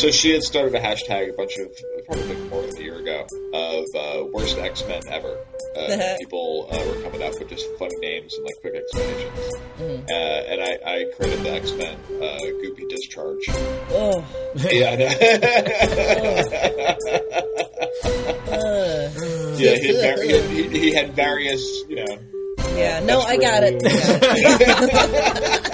So she had started a hashtag a bunch of probably like more than a year ago of uh, worst X Men ever. Uh, people uh, were coming up with just funny names and like quick explanations. Uh, and I, I created the X Men uh, Goopy Discharge. Oh, Yeah, I know. uh, yeah. He had, var- he, he, he had various, you know. yeah. No, I got it.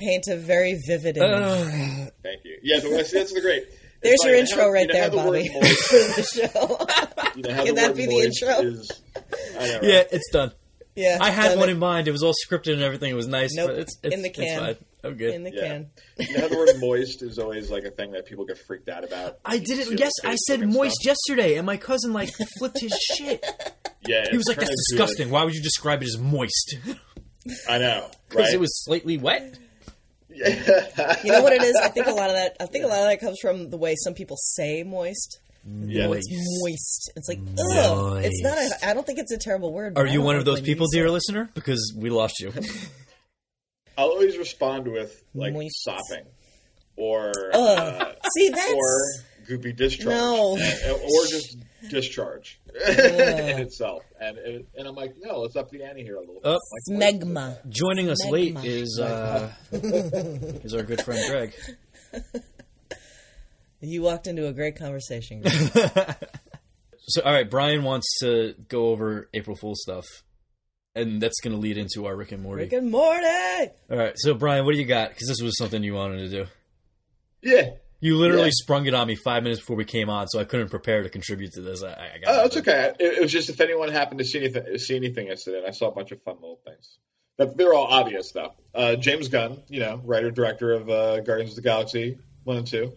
You paint a very vivid image. Thank you. Yeah, so that's, that's the great. There's It's your intro how- right you know there, the Bobby, moist- for the show. you know Can the that be the intro? Is, I know, right? Yeah, it's done. yeah, I had one it in mind. It was all scripted and everything. It was nice, Nope, but it's, it's in the it's can. fine. I'm good. in the Yeah. can. You know the word moist is always like a thing that people get freaked out about. I did You see it. on Yes, I said moist stuff. yesterday, and my cousin like flipped his shit. Yeah, He was like, "That's turned into, disgusting. Why would you describe it as moist?" I know, Because right? it was slightly wet. You know what it is? I think a lot of that. I think a lot of that comes from the way some people say moist. yeah. It's moist. It's like ugh. It's not. A, I don't think it's a terrible word. Are you one like of those people, dear it. listener? Because we lost you. I'll always respond with like Moist. sopping or uh, See, that's or goopy discharge, No. And- or just discharge in itself. And it, and I'm like, no, let's up the ante here a little bit. Oh. Like, smegma. Joining us Smegma. late is uh, is our good friend Greg. You walked into a great conversation. Greg. So, all right, Bryan wants to go over April Fool stuff, and that's going to lead into our Rick and Morty. Rick and Morty. All right, so Bryan, what do you got? Because this was something you wanted to do. Yeah. You literally Yeah. sprung it on me five minutes before we came on, so I couldn't prepare to contribute to this. I, I got Oh, it's okay. It, it was just if anyone happened to see anything, see anything yesterday, I saw a bunch of fun little things. But they're all obvious though. Uh, James Gunn, you know, writer director of uh, Guardians of the Galaxy one and two.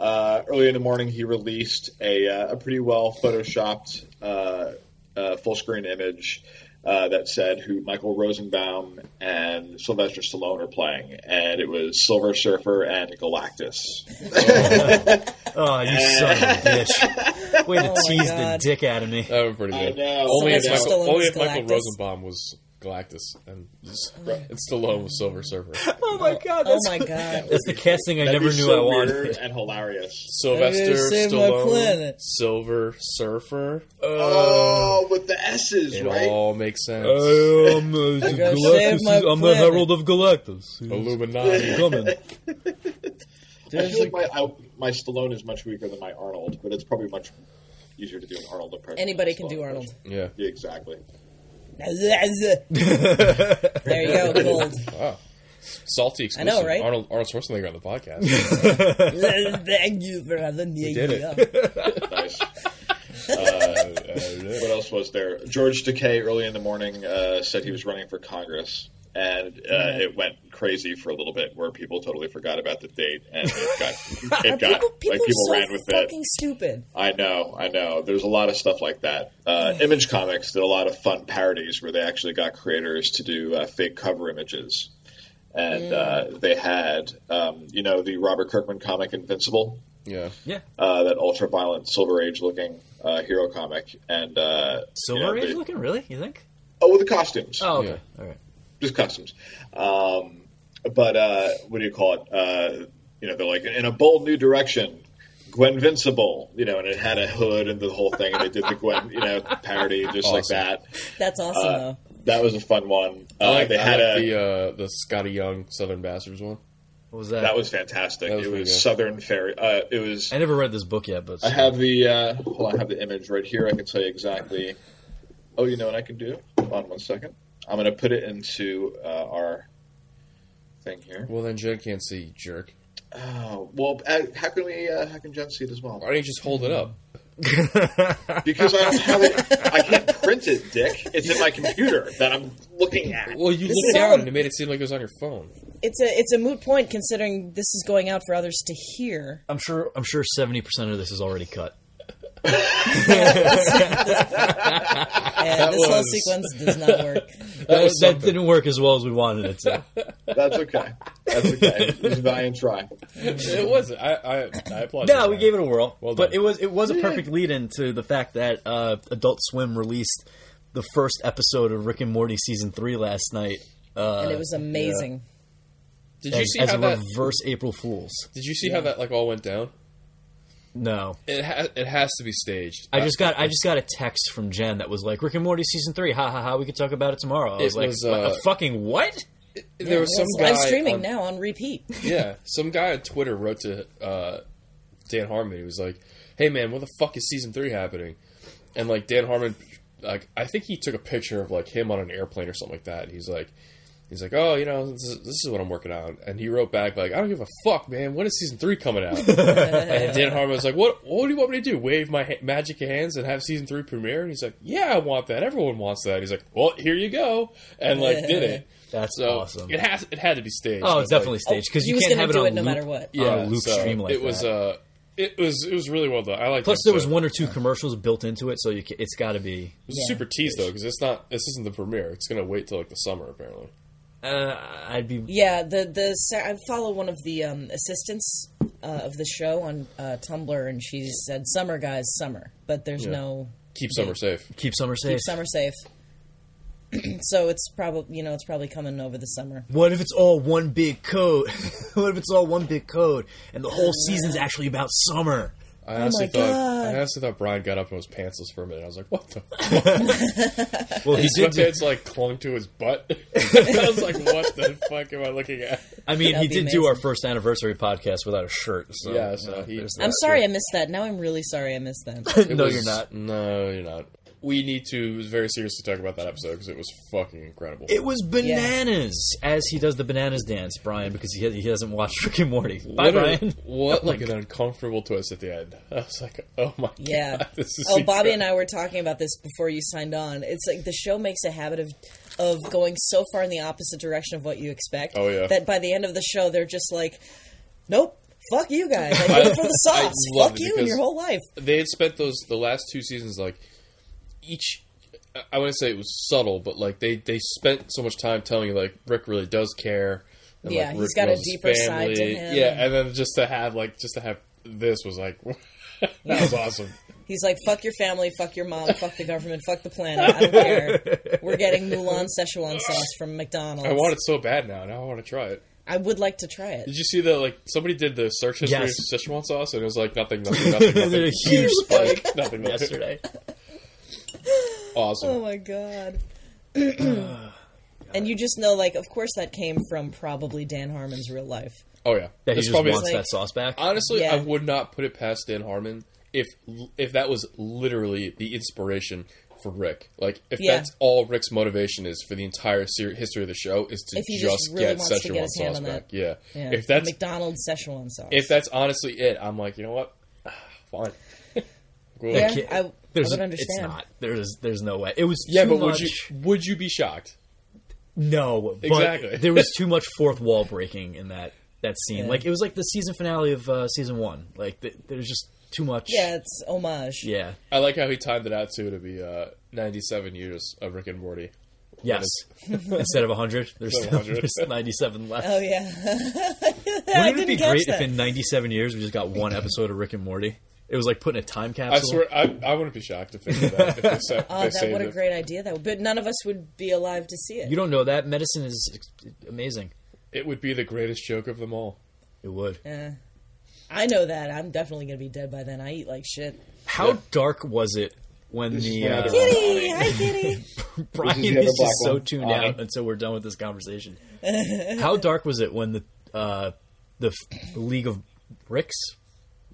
Uh, early in the morning, he released a, uh, a pretty well photoshopped uh, uh, full screen image uh, that said who Michael Rosenbaum and Sylvester Stallone are playing, and it was Silver Surfer and Galactus. Oh, you son of a bitch! Way to Oh tease God. the dick out of me. That was pretty I good. know. Only if, Michael, only if Michael Galactus. Rosenbaum was Galactus and and Stallone was Silver Surfer. Oh my god! Oh my god. That's the casting I never knew so I weird wanted. and hilarious. Sylvester Stallone. Silver Surfer. Oh, with the S's, It right? all makes sense. I'm, uh, Galactus save is- my I'm the. Herald of Galactus. Illuminati. Coming. I feel like my I, my Stallone is much weaker than my Arnold, but it's probably much easier to do an Arnold impression. Anybody can Stallone do Arnold. Yeah. Yeah, exactly. There you go, gold. Wow. Salty I know, right? Arnold, Arnold Schwarzenegger on the podcast. Thank you for having me. We did it. Nice. uh, what else was there? George Takei early in the morning uh, said he was running for Congress, and uh, it went crazy for a little bit, where people totally forgot about the date, and it got it got People, people, like people so ran with it. stupid. I know, I know. There's a lot of stuff like that. Uh, Image Comics did a lot of fun parodies where they actually got creators to do uh, fake cover images. And uh, they had, um, you know, the Robert Kirkman comic Invincible, Yeah. Yeah. uh, that ultra violent Silver Age looking uh, hero comic. And, uh, Silver you know, Age they- looking, really? You think? Oh, with the costumes. Oh, okay. Yeah. All right. Just customs. Um, but, uh, what do you call it? Uh, you know, they're like, in a bold new direction. Gwen Vincible, you know, and it had a hood and the whole thing, and they did the Gwen, you know, parody just like that. That's awesome, Uh, though. That was a fun one. Uh, I like, they I had like a the uh, the Skottie Young Southern Bastards one. What was that? that was fantastic. That was it was good. Southern Fairy. Uh, it was. I never read this book yet, but I have the. Uh, hold on, I have the image right here. I can tell you exactly. Oh, you know what I can do? Hold on one second. I'm going to put it into uh, our thing here. Well, then Jen can't see, jerk. Oh well, uh, how can we? Uh, how can Jen see it as well? Why don't you just hold it up? Because I don't have it. I can't print it, Dick. It's in my computer that I'm looking at. Well, you This looked down and it made it seem like it was on your phone. It's a it's a moot point considering this is going out for others to hear. I'm sure. I'm sure seventy percent of this is already cut. And this whole sequence does not work. That, was that didn't work as well as we wanted it to. That's okay. That's okay. It was a valiant try. it was. I I, I applaud. No, you, we gave it a whirl, Well but it was it was a perfect lead-in to the fact that uh, Adult Swim released the first episode of Rick and Morty season three last night. Uh, and it was amazing. Did you as, see as how a that? reverse April Fools. Did you see how that like all went down? No, It ha- it has to be staged. I just got I just got a text from Jen that was like Rick and Morty season three. Ha ha ha! We could talk about it tomorrow. I was It like, was, uh, a fucking what? there was some It's guy live streaming on- now on repeat. yeah, some guy on Twitter wrote to uh, Dan Harmon. He was like, "Hey man, when the fuck is season three happening?" And like Dan Harmon, like I think he took a picture of like him on an airplane or something like that. And He's like, he's like, "Oh, you know, this is, this is what I'm working on." And he wrote back like, "I don't give a fuck, man. When is season three coming out?" and Dan Harmon was like, "What? What do you want me to do? Wave my ha- magic hands and have season three premiere?" And he's like, "Yeah, I want that. Everyone wants that." He's like, "Well, here you go," and like did it. That's So awesome. it has it had to be staged. oh, it's definitely like, staged because you was can't gonna have it do on it no loop, matter what. on a loop so stream like it was that. uh it was it was really well done. I like. Plus, there was one or two commercials built into it, so you it's got to be. It was a super tease though because it's not. This isn't the premiere. It's gonna wait till like the summer apparently. Uh, I'd be. Yeah, the the sa- I follow one of the um, assistants uh, of the show on uh, Tumblr, and she said "Summer, guys, summer," but there's Yeah. no Keep summer safe. Keep summer safe. keep summer safe. so it's probably you know it's probably coming over the summer. What if it's all one big code? what if it's all one big code and the whole season's actually about summer? I oh honestly my thought. God. I honestly thought Bryan got up and was pantsless for a minute. I was like, what the? Well, he His did. Do, like clung to his butt. I was like, what the fuck am I looking at? I mean, he That'd be did do our first anniversary podcast without a shirt. So, Yeah, so he- I'm that. sorry I missed that. Now I'm really sorry I missed that. No, was- you're not. No, you're not. We need to very seriously talk about that episode because it was fucking incredible. It was bananas as he does the bananas dance, Bryan, because he he hasn't watched Rick and Morty. Bye, what a- Bryan. what like an uncomfortable twist at the end. I was like, oh my Yeah. god, this is Oh, Bobby and. I were talking about this before you signed on. It's like the show makes a habit of of going so far in the opposite direction of what you expect. Oh, yeah. That by the end of the show, they're just like, "Nope, fuck you guys. I did it for the I sauce. loved Fuck you and your whole life." They had spent those the last two seasons like each. I wouldn't say it was subtle, but like they they spent so much time telling you like Rick really does care. And, Yeah, like, he's Rick got a loves his deeper side to family. him. Yeah, and then just to have like just to have this was like that was awesome. He's like, "Fuck your family, fuck your mom, fuck the government, fuck the planet. I don't care. We're getting Mulan Szechuan sauce from McDonald's. I want it so bad now. Now I want to try it. I would like to try it. Did you see that? like somebody did the search history Yes. of Szechuan sauce and it was like nothing, nothing, nothing, nothing. A huge spike nothing, nothing. yesterday. Awesome. Oh my god. Uh, and you just know, like, of course, that came from probably Dan Harmon's real life. Oh yeah, That he That's just probably wants like- that sauce back. Honestly, Yeah. I would not put it past Dan Harmon if if that was literally the inspiration for Rick. Like if Yeah. that's all Rick's motivation is for the entire ser- history of the show is to If he just, just really get wants to Szechuan get his hand sauce on back. that. Yeah. Yeah. If that's McDonald's Szechuan sauce. if that's honestly it, I'm like, you know what? Fine. Cool. Yeah. Can't- I- I there's would understand. It's not. There's there's no way. It was Yeah, too but much. would you would you be shocked? No, but Exactly. there was too much fourth wall breaking in that that scene. Yeah. Like it was like the season finale of uh, season one. Like th- there's just too much. yeah, it's homage. Yeah. I like how he timed it out too to be uh, 97 years of Rick and Morty. Yes. Instead of 100, there's, Instead of 100. there's 97 left. Oh yeah. Wouldn't it be didn't catch great that. if in 97 years we just got one episode of Rick and Morty? It was like putting a time capsule. I swear, I, I wouldn't be shocked if they did that. If they, sa- Oh, they that what a it. great idea that would. But none of us would be alive to see it. You don't know that medicine is ex- amazing. It would be the greatest joke of them all. It would. Eh. I know that. I'm definitely gonna be dead by then. I eat like shit. How Yeah. dark was it when This the uh, Kitty, hi Kitty. Bryan This is is, the other just so one. tuned Aye. out until we're done with this conversation. How dark was it when the uh, the League of Ricks,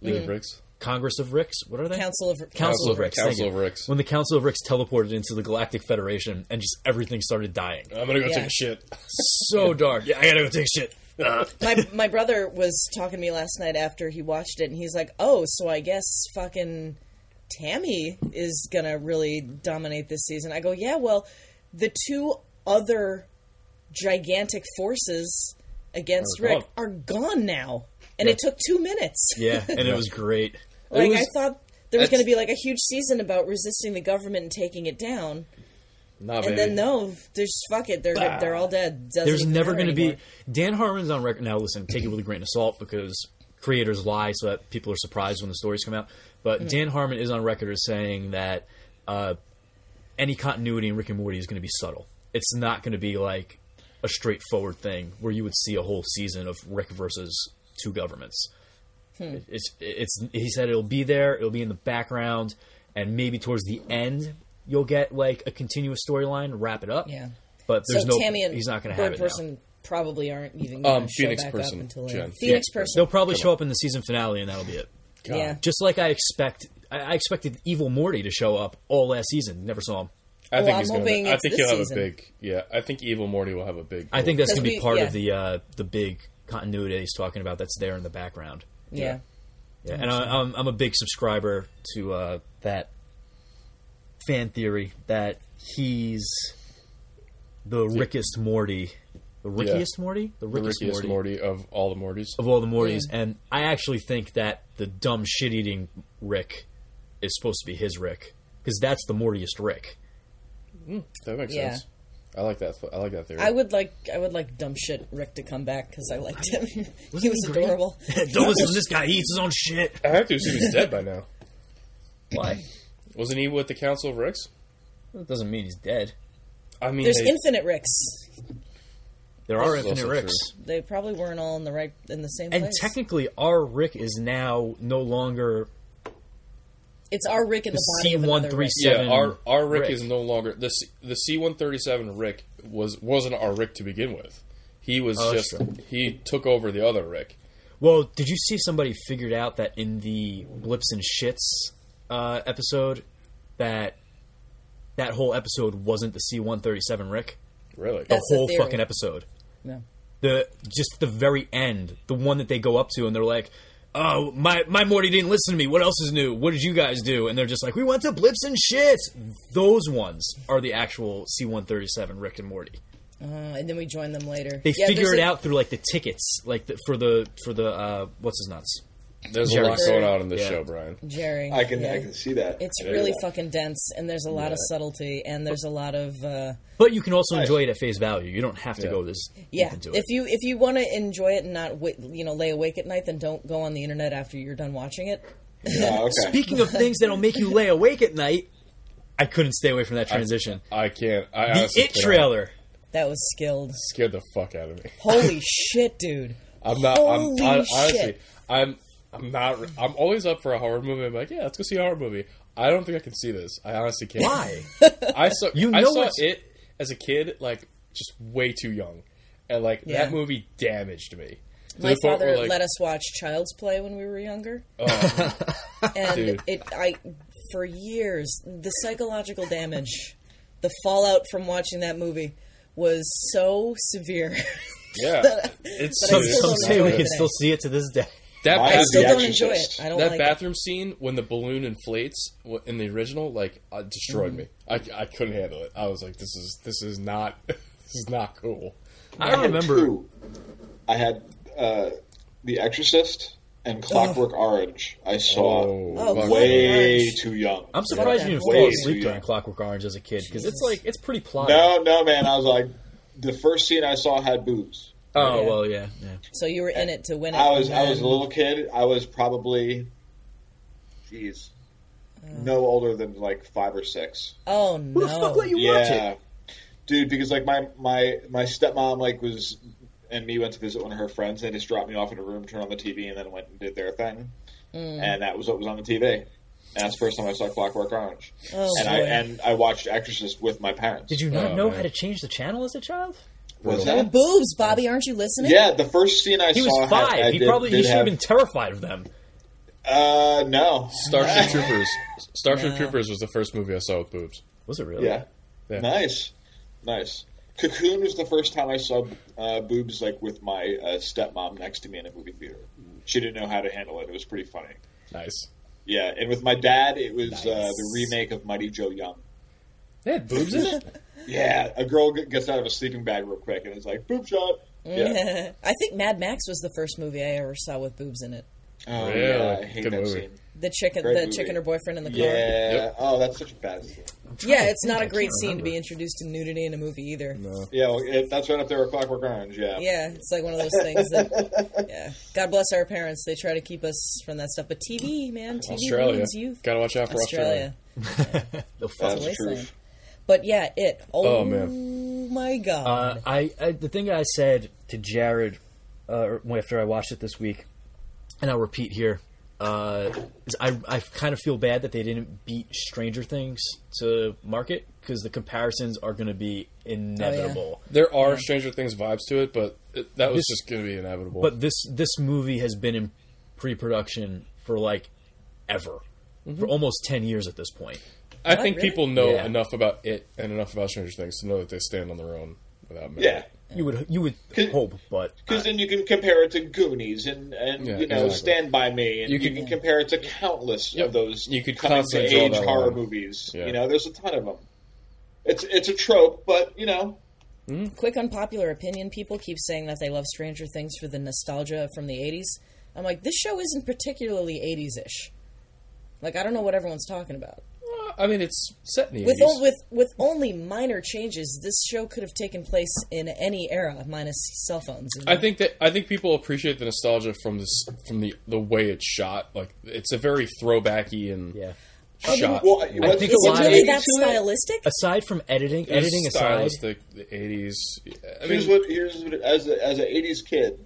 League Mm. of Ricks. Congress of Ricks, what are they? Council of Council of Ricks. thank Council of Ricks. When the Council of Ricks teleported into the Galactic Federation and just everything started dying. I'm gonna go Yeah. take a shit. So dark. Yeah, I gotta go take a shit. Uh, my my brother was talking to me last night after he watched it, and he's like, "Oh, so I guess fucking Tammy is gonna really dominate this season." I go, "Yeah, well, the two other gigantic forces against Are Rick gone. are gone now, and it took two minutes. yeah, and it was great. Like was- I thought there was going to be like a huge season about resisting the government and taking it down, Nah, and then no, there's fuck it. They're they're all dead. Doesn't There's never going to be. Dan Harmon's on record now. Listen, take it with a grain of salt because creators lie so that people are surprised when the stories come out. But Mm. Dan Harmon is on record as saying that uh, any continuity in Rick and Morty is going to be subtle. It's not going to be like a straightforward thing where you would see a whole season of Rick versus two governments. Hmm. It's it's he said it'll be there, it'll be in the background, and maybe towards the end you'll get like a continuous storyline, wrap it up. Yeah. But there's so no Tammy and he's not going to have it now. person probably aren't even Um, to show Phoenix back person, up until. Jen. Phoenix Yeah. person. They'll probably show up in the season finale, and that'll be it. Yeah. Just like I expect, I I expected Evil Morty to show up all last season. Never saw him. I Oh, think I'm he's gonna. I think he'll have season. a big. Yeah, I think Evil Morty will have a big. I think that's going to be Because we- part yeah. of the uh, the big continuity he's talking about. That's there in the background. Yeah. Yeah, and I, I'm I'm a big subscriber to uh, that fan theory that he's the Rickest Morty, the Rickiest Morty, the the Rickiest rickiest Morty, Morty of all the Mortys. of all the Mortys, and I actually think that the dumb shit eating Rick is supposed to be his Rick because that's the Mortiest Rick. That makes Yeah. sense. I like that. I like that theory. I would like I would like dumb shit Rick to come back because I liked him. he Wasn't was great? adorable. Don't listen to this guy. He eats his own shit. I have to assume he's dead by now. Why? Wasn't he with the Council of Ricks? That doesn't mean he's dead. I mean, There's they- infinite Ricks. There are This is infinite also Ricks. They probably weren't all in the right in the same And place. technically, our Rick is now no longer it's our Rick in the, The body of another Rick. C-137. yeah, our our Rick, Rick. is no longer the C, the C one thirty seven Rick was wasn't our Rick to begin with. He was Oh, just he took over the other Rick. Well, did you see somebody figured out that in the Blips and Chitz uh, episode that that whole episode wasn't the C one thirty seven Rick? Really? The That's whole theory. fucking episode. No. The just the very end, the one that they go up to and they're like, "Oh, my my Morty didn't listen to me. What else is new? What did you guys do?" And they're just like, "We went to Blips and Chitz." Those ones are the actual C one thirty seven Rick and Morty. Uh, and then we join them later. They Yeah, figure it a- out through like the tickets, like the, for the for the uh, what's his nuts. There's a lot going on in this Yeah. show, Bryan. Jerry. I can yeah. I can see that. It's Very really fucking dense, and there's a lot of subtlety, and there's a lot of uh, But you can also enjoy it at face value. You don't have to Yeah. go this yeah. deep into If you if you want to enjoy it and not wait, you know lay awake at night, then don't go on the internet after you're done watching it. Oh, okay. Speaking of things that'll make you lay awake at night, I couldn't stay away from that transition. I can't. I the honestly It cannot. trailer. That was skilled. scared the fuck out of me. Holy shit, dude! I'm not. I'm Holy I, shit. honestly. I'm. I'm not. I'm always up for a horror movie. I'm like, yeah, let's go see a horror movie. I don't think I can see this. I honestly can't. Why? I saw. You I know saw it's- it as a kid, like just way too young, and like Yeah. that movie damaged me. My father where, like, let us watch Child's Play when we were younger, oh, and Dude. it I for years the psychological damage, the fallout from watching that movie was so severe. yeah, it's But I Some, still some don't say we can today. still see it to this day. That Mine I still don't enjoy it. I don't that like bathroom scene when the balloon inflates in the original, like, uh, destroyed Mm-hmm. me. I, I couldn't handle it. I was like, this is this is not this is not cool. I had remember. two. I had uh, The Exorcist and Clockwork Orange. I saw Oh, Oh, way Orange. too young. I'm surprised you didn't fall asleep during. Clockwork Orange as a kid because it's like it's pretty plotty. No, no, man. I was like, the first scene I saw had boobs. Oh Yeah. well, yeah, yeah. So you were in it to win it. I was and I was a little kid. I was probably, jeez, no older than like five or six. Oh no! Who the fuck let you watch yeah, it? dude. Because like my my my stepmom like was and me went to visit one of her friends. and They just dropped me off in a room, turned on the TV, and then went and did their thing. Mm. And that was what was on the TV. And that's the first time I saw Clockwork Orange. Oh, and I and I watched Exorcist with my parents. Did you not Oh, know man. how to change the channel as a child? Was Oh, that? boobs, Bobby, aren't you listening? Yeah, the first scene I He saw. He was had- five. He did- probably he should have have- been terrified of them. Uh, no. Starship Troopers. Starship No. Troopers was the first movie I saw with boobs. Was it really? Yeah. Yeah. Nice, nice. Cocoon was the first time I saw uh, boobs like with my uh, stepmom next to me in a movie theater. She didn't know how to handle it. It was pretty funny. Nice. Yeah, and with my dad, it was uh, the remake of Mighty Joe Young. They had boobs in it. Yeah, a girl gets out of a sleeping bag real quick, and it's like boob shot. Yeah. I think Mad Max was the first movie I ever saw with boobs in it. Oh Really? yeah, I hate Good that movie. scene. The chicken, Great the movie. chick and her boyfriend in the car. Yeah. Yep. Oh, that's such a bad scene. Yeah, it's not a great can't scene to be introduced to nudity in a movie either. No. Yeah, well, it, that's right up there with Clockwork Orange. Yeah. Yeah, it's like one of those things that. Yeah, God bless our parents. They try to keep us from that stuff. But TV, man, TV Australia. ruins youth. Gotta watch out for Australia. Australia. The That's fuck. the wasteland. truth. But yeah, it. Oh, Oh, man. my god. Uh, I, I the thing I said to Jared uh, after I watched it this week, and I'll repeat here, uh, I I kind of feel bad that they didn't beat Stranger Things to market because the comparisons are going to be inevitable. There are Stranger Things vibes to it, but it, that was This- just going to be inevitable. But this this movie has been in pre-production for like ever, for almost ten years at this point. I think really? people know Yeah. enough about it and enough about Stranger Things to know that they stand on their own without me. Yeah. You would you would Could- hope, but Because then you can compare it to Goonies and, and Yeah, you know exactly. Stand by Me, and You you, could- can compare it to countless Yep. of those You could coming to age horror line. movies. Yeah. You know, there's a ton of them. It's it's a trope, but you know, hmm? Quick unpopular opinion: People keep saying that they love Stranger Things for the nostalgia from the '80s. I'm like, this show isn't particularly '80s-ish. Like, I don't know what everyone's talking about. I mean, it's set in the With 80s. o- with with only minor changes, this show could have taken place in any era, minus cell phones. I think that I think people appreciate the nostalgia from this from the the way it's shot. Like it's a very throwbacky and yeah. shot. well, I think is a it really that stylistic? Aside from editing, It was editing aside, stylistic, the eighties. I mean, here's what here's what, as a, as an '80s kid,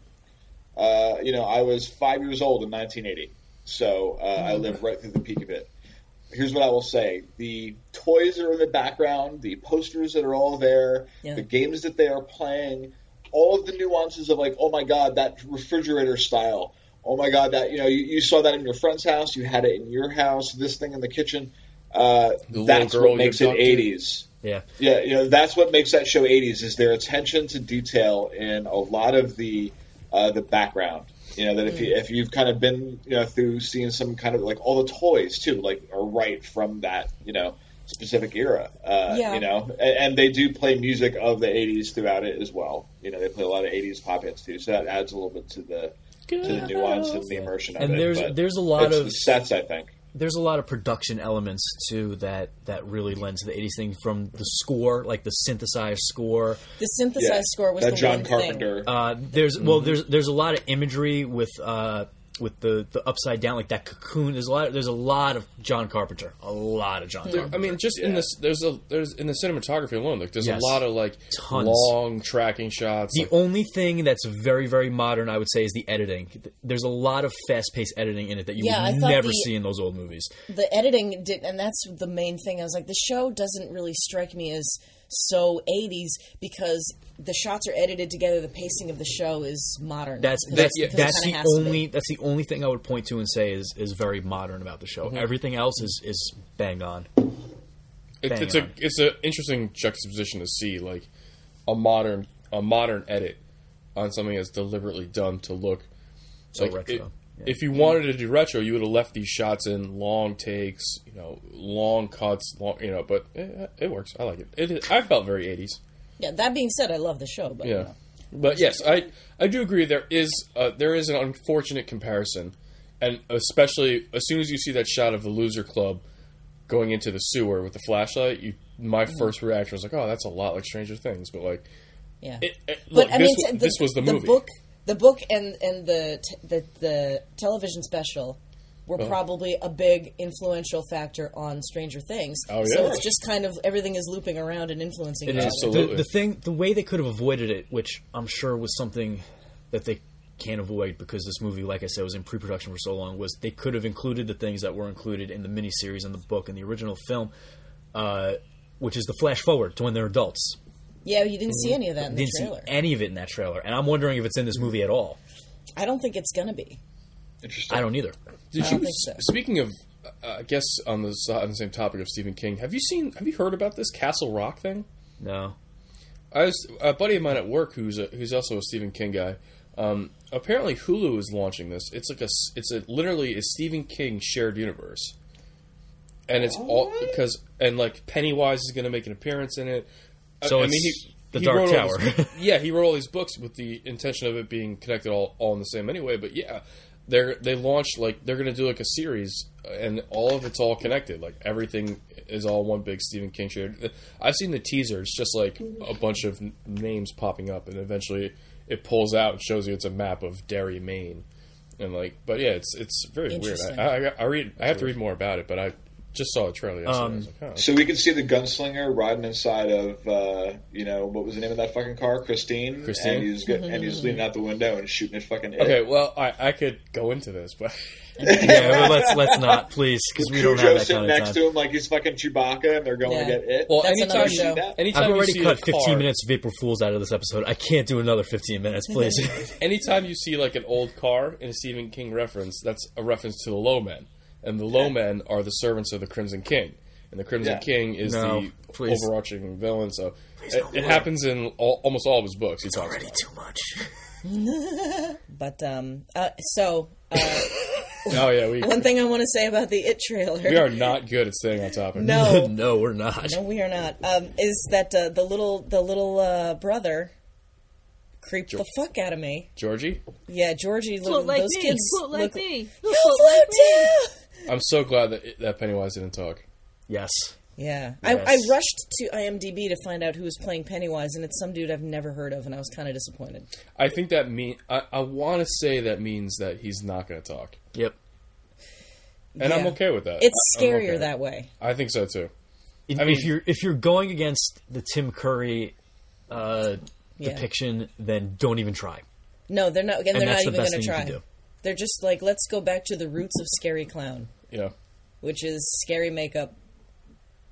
uh, you know, I was five years old in 1980, so uh, I lived right through the peak of it. Here's what I will say: the toys that are in the background, the posters that are all there, Yeah. the games that they are playing, all of the nuances of like, oh my god, that refrigerator style. Oh my god, that you know, you, you saw that in your friend's house, you had it in your house, this thing in the kitchen. Uh, The that's what makes it abducted. 80s. yeah. Yeah, you know that's what makes that show 80s is their attention to detail in a lot of the uh, the background. You know that if you if you've kind of been you know through seeing some kind of like all the toys too like are right from that you know specific era. Uh, Yeah. You know, and, and they do play music of the 80s throughout it as well. You know, they play a lot of 80s pop hits too, so that adds a little bit to the to the nuance and the immersion of And it. there's- but there's a lot of- the sets, I think. There's a lot of production elements too that that really lend to the '80s thing. From the score, like the synthesized score. the synthesized Yeah, score was that the John one Carpenter. thing. Uh, there's well, there's there's a lot of imagery with uh, with the the upside down, like that cocoon. There's a lot. There's a lot of John Carpenter. A lot of John There- Carpenter. I mean, just in this, there's a there's in the cinematography alone, like there's Yes. a lot of like Tons. long tracking shots. The like- only thing that's very, very modern, I would say, is the editing. There's a lot of fast-paced editing in it that you Yeah, I would never the- see in those old movies. the editing did, and that's the main thing. I was like, the show doesn't really strike me as so 80s because the shots are edited together. The pacing of the show is modern. That's Because that's it's- that's the has to be. only that's the only thing I would point to and say is is very modern about the show. Mm-hmm. Everything else is is bang on. It, Bang it's a it's an interesting juxtaposition to see like a modern a modern edit on something that's deliberately done to look So like retro. it- Yeah. If you wanted to do retro, you would have left these shots in long takes, you know, long cuts, long, you know. But it, it works. I like it. It is, I felt very eighties. Yeah, that being said, I love the show, but Yeah, but yes, I I do agree. There is uh, there is an unfortunate comparison, and especially as soon as you see that shot of the loser club going into the sewer with the flashlight, you my first reaction was like, oh, that's a lot like Stranger Things, but like, yeah. it, it, but I this, mean, wa- t- this was the movie. book, the book, and and the t- the the television special were Uh-huh. probably a big influential factor on Stranger Things. Oh, So it's just kind of everything is looping around and influencing It each is other. Absolutely. the, the thing. The way they could have avoided it, which I'm sure was something that they can't avoid because this movie, like I said, was in pre-production for so long, was they could have included the things that were included in the miniseries and the book and the original film, uh, which is the flash forward to when they're adults. Yeah, you didn't see any of that in the Didn't see any of it in that trailer, and I'm wondering if it's in this movie at all. I don't think it's gonna be. Interesting. I don't either. Did I you? don't think so. Speaking of, uh, I guess on the on the same topic of Stephen King, have you seen? Have you heard about this Castle Rock thing? No. I was a buddy of mine at work who's a, who's also a Stephen King guy. Um, apparently, Hulu is launching this. It's like a s- it's a literally a Stephen King shared universe, and it's all because and like Pennywise is going to make an appearance in it. So I, it's mean, he, the he Dark Tower. these- yeah, he wrote all these books with the intention of it being connected all all in the same anyway. But yeah, they're they launched like they're gonna do like a series, and all of it's all connected. Like everything is all one big Stephen King show. I've seen the teaser. It's just like a bunch of names popping up, and eventually it pulls out and shows you it's a map of Derry, Maine, and like. But yeah, it's it's very weird. I, I, I read. I have to read more about it, but I just saw a trailer yesterday. I like, oh, So we could see the gunslinger riding inside of, uh, you know, what was the name of that fucking car? Christine. Christine? And he's, go- and he's leaning out the window and shooting at fucking. It. Okay, well, I, I could go into this, but yeah, but let's let's not, please, because we don't have Cujo that sitting kind of next time. to him like he's fucking Chewbacca, and they're going Yeah. to get it. well, That's anytime you, show. that? anytime I've you already see cut a 15 car- minutes of April Fools out of this episode. I can't do another 15 minutes, please. Anytime you see like an old car in a Stephen King reference, that's a reference to the Low Men, and the Low Men are the servants of the Crimson King, and the Crimson Yeah. King is No, the please. overarching villain. So it, no it more. happens in all, almost all of his books. He talks already about. too much. But um, uh, so uh, Oh yeah, we one thing I want to say about the It trailer. we are not good at staying on topic. no, no, we're not. no, we are not. Um, is that uh, the little the little uh, brother creeped the fuck out of me? Georgie, Yeah, Georgie. Float Look, like those me. kids Float like look. me. You Float float like me. Too. I'm so glad that that Pennywise didn't talk. Yes. Yeah, Yes. I, I rushed to IMDb to find out who was playing Pennywise, and it's some dude I've never heard of, and I was kind of disappointed. I think that mean I, I want to say that means that he's not going to talk, Yep. and I'm okay with that. It's I- scarier okay. that way. I think so too. If, I mean- if you're if you're going against the Tim Curry uh, Yeah. depiction, then don't even try. No, they're not. Again, And they're not the even going to try. do. They're just like, let's go back to the roots of Scary Clown, Yeah. which is scary makeup.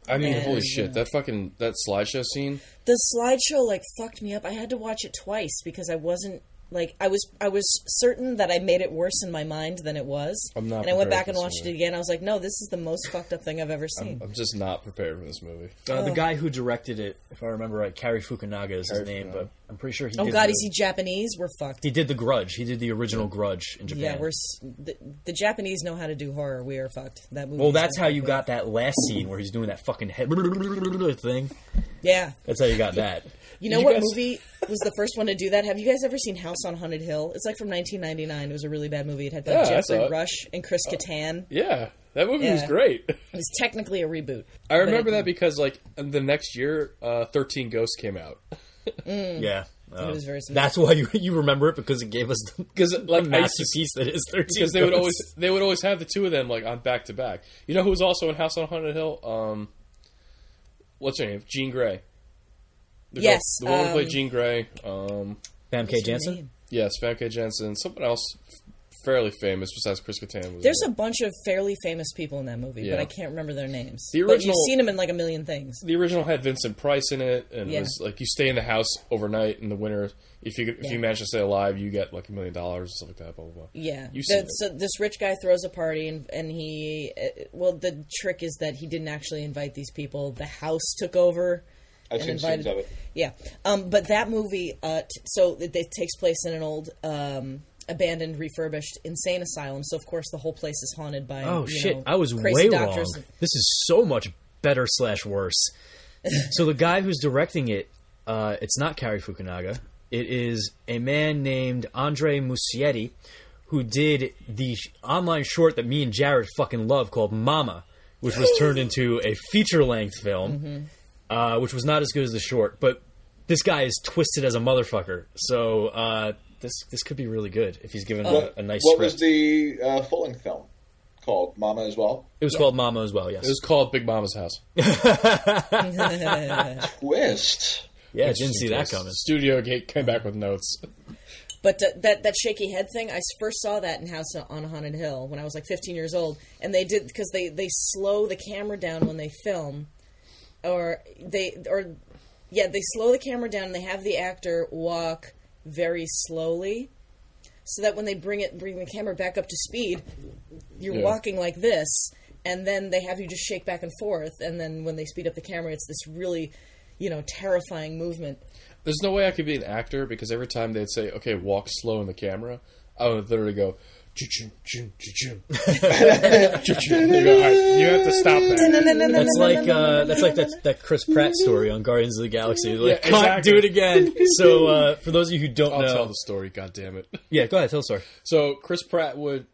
I mean, And, holy shit! That fucking that slideshow scene. The slideshow like fucked me up. I had to watch it twice because I wasn't like I was. I was certain that I made it worse in my mind than it was. I'm not And I went back and watched movie. it again. I was like, no, this is the most fucked up thing I've ever seen. I'm just not prepared for this movie. Uh, Oh. The guy who directed it, if I remember right, Cary Fukunaga is his name, Fukunaga. but I'm pretty sure he. oh did God, the, is he Japanese? We're fucked. He did the Grudge. He did the original Grudge in Japan. Yeah, we're the, the Japanese know how to do horror. We are fucked. That movie. Well, that's how you unfuckable. got that last scene where he's doing that fucking head thing. Yeah. That's how you got that. You know you what guys- movie was the first one to do that? Have you guys ever seen House on Haunted Hill? It's like from 1999. It was a really bad movie. It had Yeah, I Jeffrey it. Rush and Chris Kattan. Yeah, that movie was great. It was technically a reboot. I remember that because like the next year, uh, Thirteen Ghosts came out. Yeah. Uh, was very that's why you you remember it because it gave us the, Because like I used to masterpiece that is thirteen. because they would always Ghosts. they would always have the two of them like on back to back. You know who was also in House on Haunted Hill? Um, what's her name? Jean Grey. The girl- Yes, the woman who played um, Jean Grey. Um, Famke Janssen. Name. yes, K. Jensen. Someone else fairly famous besides Chris Kattan. Was There's in a bunch of fairly famous people in that movie, Yeah. but I can't remember their names. The But original- you've seen them in like a million things. the original had Vincent Price in it, and Yeah. it was like you stay in the house overnight in the winter. If you if Yeah. you manage to stay alive, you get like a million dollars and stuff like that. Blah blah blah. Yeah. You've The- so this rich guy throws a party, and and he, uh, well, the trick is that he didn't actually invite these people. The house took over. I've seen invited- scenes of it. Yeah, um, but that movie, uh, t- so it, it takes place in an old, um, abandoned, refurbished insane asylum. So of course the whole place is haunted by. Oh you shit! know, I was crazy way doctors. wrong. This is so much better slash worse. so the guy who's directing it, uh, it's not Cary Fukunaga. It is a man named Andre Muschietti, who did the sh- online short that me and Jared fucking love called Mama, which was turned into a feature length film, Mm-hmm. Uh, which was not as good as the short. But this guy is twisted as a motherfucker. So uh, this this could be really good if he's given a, a nice What script. was the uh, full length film called? Mama as well. it was called Mama as well. Yes. It was called Big Mama's House. Twist. yeah, I didn't see that coming. Studio Gate came back with notes. But uh, that that shaky head thing, I first saw that in House on Haunted Hill when I was like 15 years old, and they did because they they slow the camera down when they film, or they or yeah they slow the camera down and they have the actor walk very slowly, so that when they bring it bring the camera back up to speed, you're Yeah. walking like this, and then they have you just shake back and forth, and then when they speed up the camera, it's this really you know terrifying movement. There's no way I could be an actor because every time they'd say, "Okay, walk slow in the camera," I would literally go, You go, "All right, you have to stop that. That's like uh, that's like that that Chris Pratt story on Guardians of the Galaxy. Like, Yeah, exactly. do it again. So uh, for those of you who don't I'll know, tell the story. God damn it. yeah, go ahead, tell the story. So Chris Pratt would,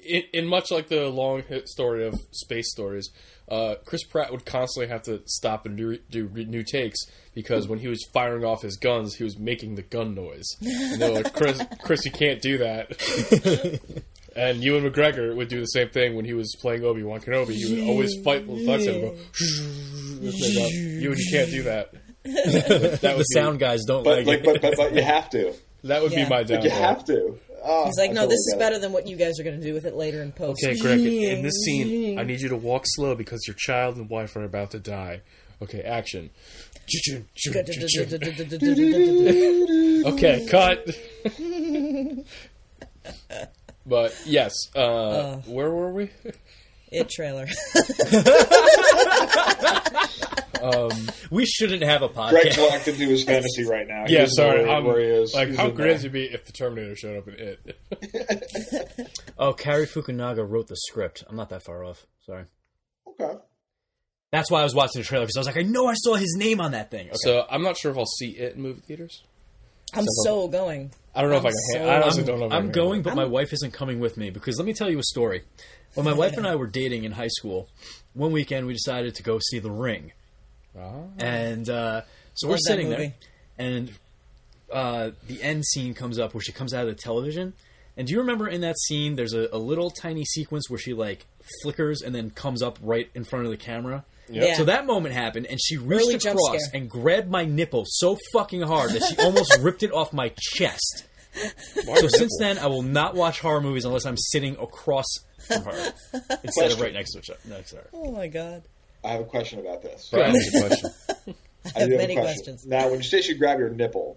in, in much like the long hit story of space stories, uh, Chris Pratt would constantly have to stop and do, do new takes because when he was firing off his guns, he was making the gun noise. And they're like, Chris, Chris, you can't do that. and Ewan McGregor would do the same thing when he was playing Obi Wan Kenobi. He would always fight with Lex and go, Ewan, you can't do that. that The sound guys don't But like, but, but but you have to. That would Yeah. be my Like, you have to. Oh, He's like, I no, totally this is get it. better than what you guys are going to do with it later in post. Okay, Greg, in this scene, I need you to walk slow because your child and wife are about to die. Okay, action. Okay, cut. but yes, uh, where were we? It trailer. Um, we shouldn't have a podcast. Greg's podcast. locked into his fantasy right now. He Yeah, doesn't sorry. where, I'm, where he is. like, He's how in great would it be if the Terminator showed up in it? Oh, Cary Fukunaga wrote the script. I'm not that far off. Sorry. Okay. That's why I was watching the trailer because I was like, I know I saw his name on that thing. Okay. So I'm not sure if I'll see it in movie theaters. I'm so going. I don't know if I can. so- I honestly don't know. If I I'm can going, handle but my wife isn't coming with me because let me tell you a story. When my wife and I were dating in high school, one weekend we decided to go see The Ring, it. Ah. and uh, so we're sitting there, and uh, the end scene comes up where she comes out of the television. And do you remember in that scene? There's a, a little tiny sequence where she like flickers and then comes up right in front of the camera. Yeah. So that moment happened, and she reached Early across and grabbed my nipple so fucking hard that she almost ripped it off my chest. So since then, I will not watch horror movies unless I'm sitting across from her instead of right next to each other. Next to her. Oh my god. I have a question about this. Bryan has a question. I have do many a question. questions. Now, when you say she grabbed your nipple,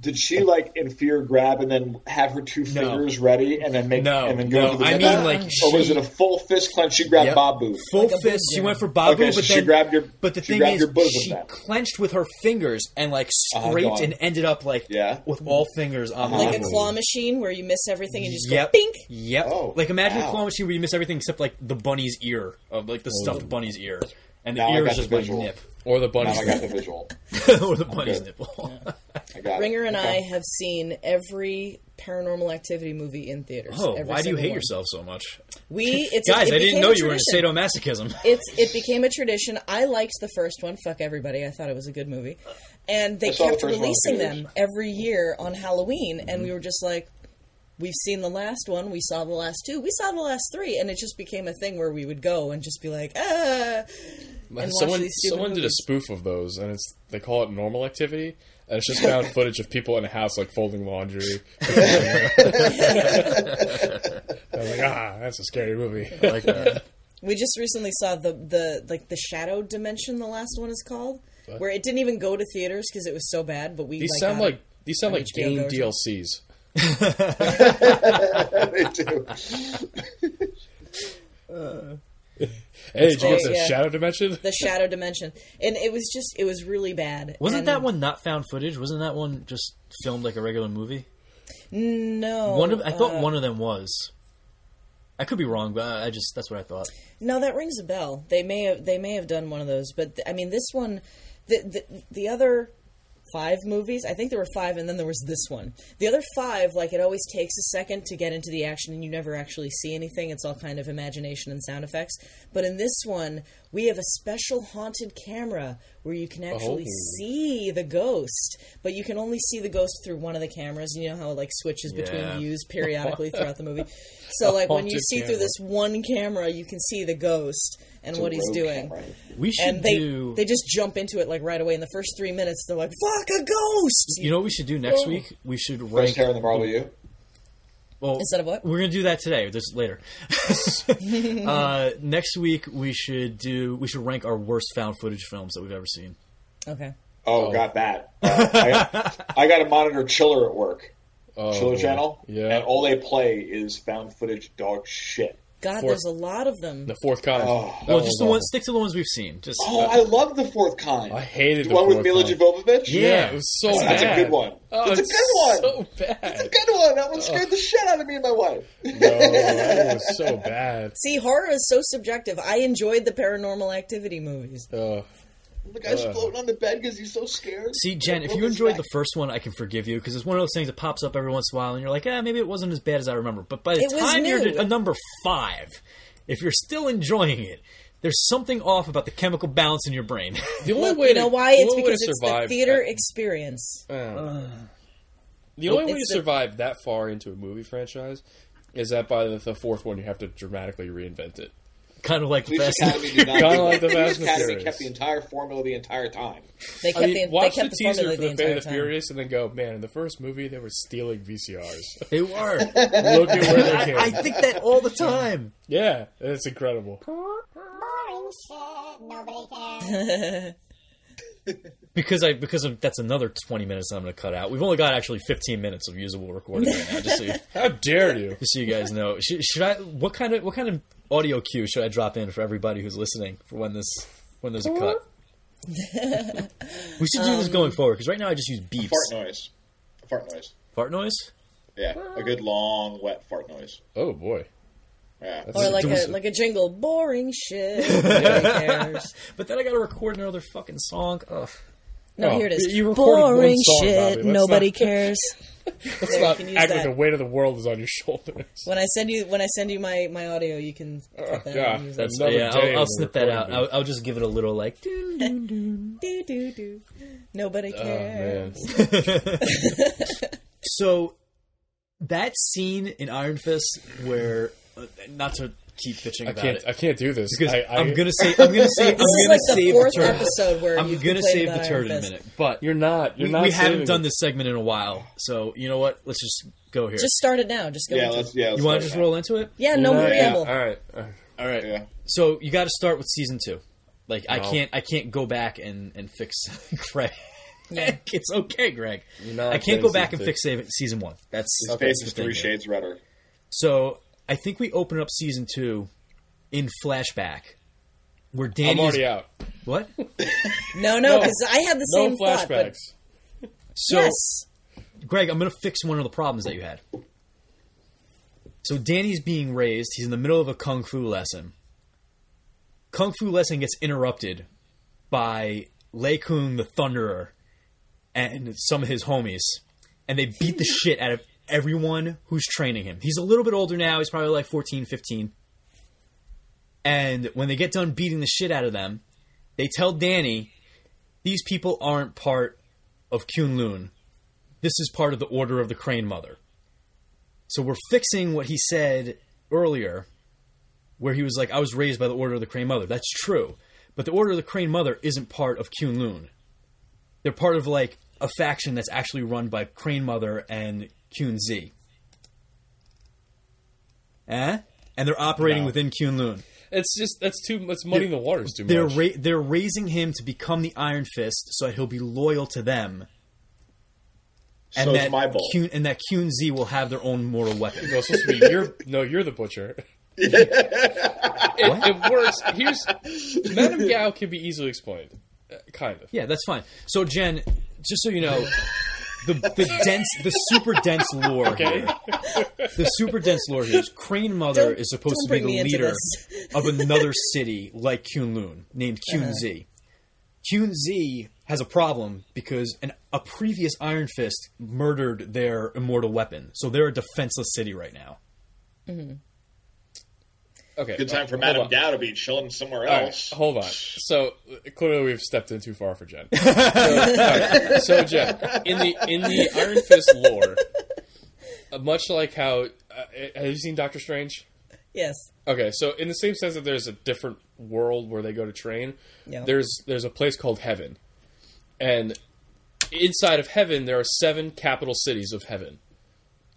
did she like in fear grab and then have her two No. fingers ready and then make No, and then go no, to the I mean, like, or was it a full fist clench? She grabbed Yep. Babu. Full Like fist. She went for Babu, Okay, but so she grabbed your- But the she thing is, bosom she then. clenched with her fingers and like Uh-huh, scraped on. and ended up like Yeah. with all fingers on the Like a claw machine where you miss everything and you just Yep. go bink. Yep. Oh, like imagine a claw machine where you miss everything except like the bunny's ear, of like the stuffed bunny's ear, and the Now I ear is just the my visual. nip Or the bunny's Now bunny. I got the visual. or the bunny's good. nipple. I got Ringer it. and Okay. I have seen every paranormal activity movie in theaters. oh, every why do you hate one. yourself so much, We it's a- guys? it I didn't know you were tradition. into sadomasochism. it's it became a tradition. I liked the first one. Fuck everybody. I thought it was a good movie, and they I the kept first one in releasing them every year on Halloween, Mm-hmm. and we were just like. We've seen the last one. We saw the last two. We saw the last three, and it just became a thing where we would go and just be like, ah. watch someone these someone did a spoof of those, and it's they call it normal activity, and it's just found footage of people in a house like folding laundry. I was like, ah, that's a scary movie. I like that. We just recently saw the the like the Shadow Dimension. The last one is called, where it didn't even go to theaters because it was so bad. But we These like, sound like these sound like game Go or DLCs. They do. Hey, did you get great, the yeah. Shadow Dimension? the Shadow Dimension, and it was just it was really bad. Wasn't And that one not found footage? Wasn't that one just filmed like a regular movie? No, One of I thought uh, one of them was. I could be wrong, but I I just that's what I thought. No, that rings a bell. They may have they may have done one of those, but th- I mean this one, the the, the other five movies. I think there were five, and then there was this one. The other five, like it always takes a second to get into the action, and you never actually see anything. It's all kind of imagination and sound effects. But in this one, we have a special haunted camera where you can actually Oh. see the ghost, but you can only see the ghost through one of the cameras. You know how it like switches between views periodically throughout the movie. So like when you haunted see through this one camera, you can see the ghost and what he's doing. camera. We should And they do. they just jump into it like right away. In the first three minutes, they're like, "Fuck a ghost!" you know what we should do next Oh. week? We should First rank. hair in the Marley U. Well, Instead of what? We're gonna do that today. This later. uh, next week we should do. We should rank our worst found footage films that we've ever seen. Okay. Oh, got that. Uh, I, I got to monitor Chiller at work. Oh, Chiller Channel. Yeah. And all they play is found footage dog shit. God, Fourth- there's a lot of them. The fourth kind. Oh. That Well, just the one. Stick to the ones we've seen. Just Oh, I love the fourth kind. I hated the the one with fourth Mila. Jovovich. Yeah. it was so That's- bad. that's a good one. Oh, That's a it's good one. So bad. It's a good one. That one scared the shit out of me and my wife. no, that was so bad. See, horror is so subjective. I enjoyed the paranormal activity movies. Uh, The guy's Ugh. floating on the bed because he's so scared. See, Jen, if you enjoyed that? the first one, I can forgive you because it's one of those things that pops up every once in a while, and you're like, ah, maybe it wasn't as bad as I remember. But by the It time you're at a number five, if you're still enjoying it, there's something off about the chemical balance in your brain. the only Look, way you to know why? It's only way to because it's the survive- theater experience. Uh, the only way to It's the- survive that far into a movie franchise is that by the, the fourth one you have to dramatically reinvent it. Kind of like the Police Fast. Academy did not. Kinda like the Fast and Academy Furious. kept the entire formula the entire time. They kept I mean, the watch they kept the the, teaser formula for the the Fate entire of time. Furious and then go, man, in the first movie they were stealing VCRs. They were. Look at where they I, came. I think that all the time. yeah, it's incredible. Boring shit. Nobody cares. Because I because of, that's another 20 minutes I'm going to cut out. We've only got actually 15 minutes of usable recording right now. Just so you, How dare you? just so you guys know. Should, should I? What kind of what kind of audio cue should I drop in for everybody who's listening for when this when there's a cut? we should do this um, going forward because right now I just use beeps. Fart noise. Fart noise. Fart noise. Yeah, a good long wet fart noise. Oh boy. Yeah. Or like a like a jingle. Boring shit. Nobody cares. But then I got to record another fucking song. Ugh. No, Oh, here it is. you recorded Boring song, shit. Bobby. Nobody not- cares. Let's There, you not act like the weight of the world is on your shoulders. When I send you when I send you my, my audio, you can Oh, cut that God. that. That's Another yeah. I'll, I'll snip that out. I'll. I'll just give it a little like. doo, doo, doo. Do do do. Nobody Oh cares. man. So that scene in Iron Fist where, uh, not to keep bitching I about can't. it, I can't do this. because I, I, am gonna say I'm gonna say I'm This is gonna like the save fourth the turd. episode where I'm you've gonna complained save about the turd Iron in a Fist. minute, but You're not. You're we, not. we haven't saving done it. this segment in a while. So you know what? Let's just go here. Just start it now. Just go. Yeah, into let's. it. Yeah. you want to just roll into it? Yeah, no Yeah, preamble. All right. Uh, All right. Yeah. So you got to start with season two. Like I No. can't I can't go back and and fix Greg. Yeah. it's okay, Greg. You're not I can't go back and season fix save- season one. That's His that's face the is three shades redder. So I think we open up season two in flashback, where Danny. I'm Danny's already out. what? No, no, No. because I had the No same thought. But flashbacks. So yes, Greg, I'm going to fix one of the problems that you had. So Danny's being raised. He's in the middle of a kung fu lesson. Kung fu lesson gets interrupted by Lei Kung the Thunderer and some of his homies, and they beat the shit out of everyone who's training him. He's a little bit older now. He's probably like 14, 15. And when they get done beating the shit out of them, they tell Danny, these people aren't part of Kunlun this is part of the order of the crane mother. So we're fixing what he said earlier, where he was like, I was raised by the order of the crane mother. That's true. But the order of the crane mother isn't part of Kunlun. They're part of like a faction that's actually run by Crane Mother and Kun Z. Eh? And they're operating No. within Kunlun. It's just that's too. It's muddying the waters too They're much. ra- they're raising him to become the Iron Fist so that he'll be loyal to them. And So that it's my bowl. Kun, and that Kun Z will have their own mortal weapon. no, supposed to be you're. No, you're the butcher. it, it works. Here's Madame Gao can be easily explained, Uh, kind of. Yeah, that's fine. So Jen, just so you know, the the dense, the super dense lore Okay. here, the super dense lore here is Crane Mother Don't- is supposed to be the leader of another city like Kunlun named Kun Z. Kun Z has a problem because an, a previous Iron Fist murdered their immortal weapon, so they're a defenseless city right now. Okay. Good time for Madame on. Gao to be chilling somewhere All right, else. hold on. So uh, clearly we've stepped in too far for Jen. So, all right, so Jen, in the in the Iron Fist lore, uh, much like how uh, have you seen Doctor Strange? yes. Okay, so in the same sense that there's a different world where they go to train, Yeah. there's there's a place called Heaven, and inside of Heaven there are seven capital cities of Heaven,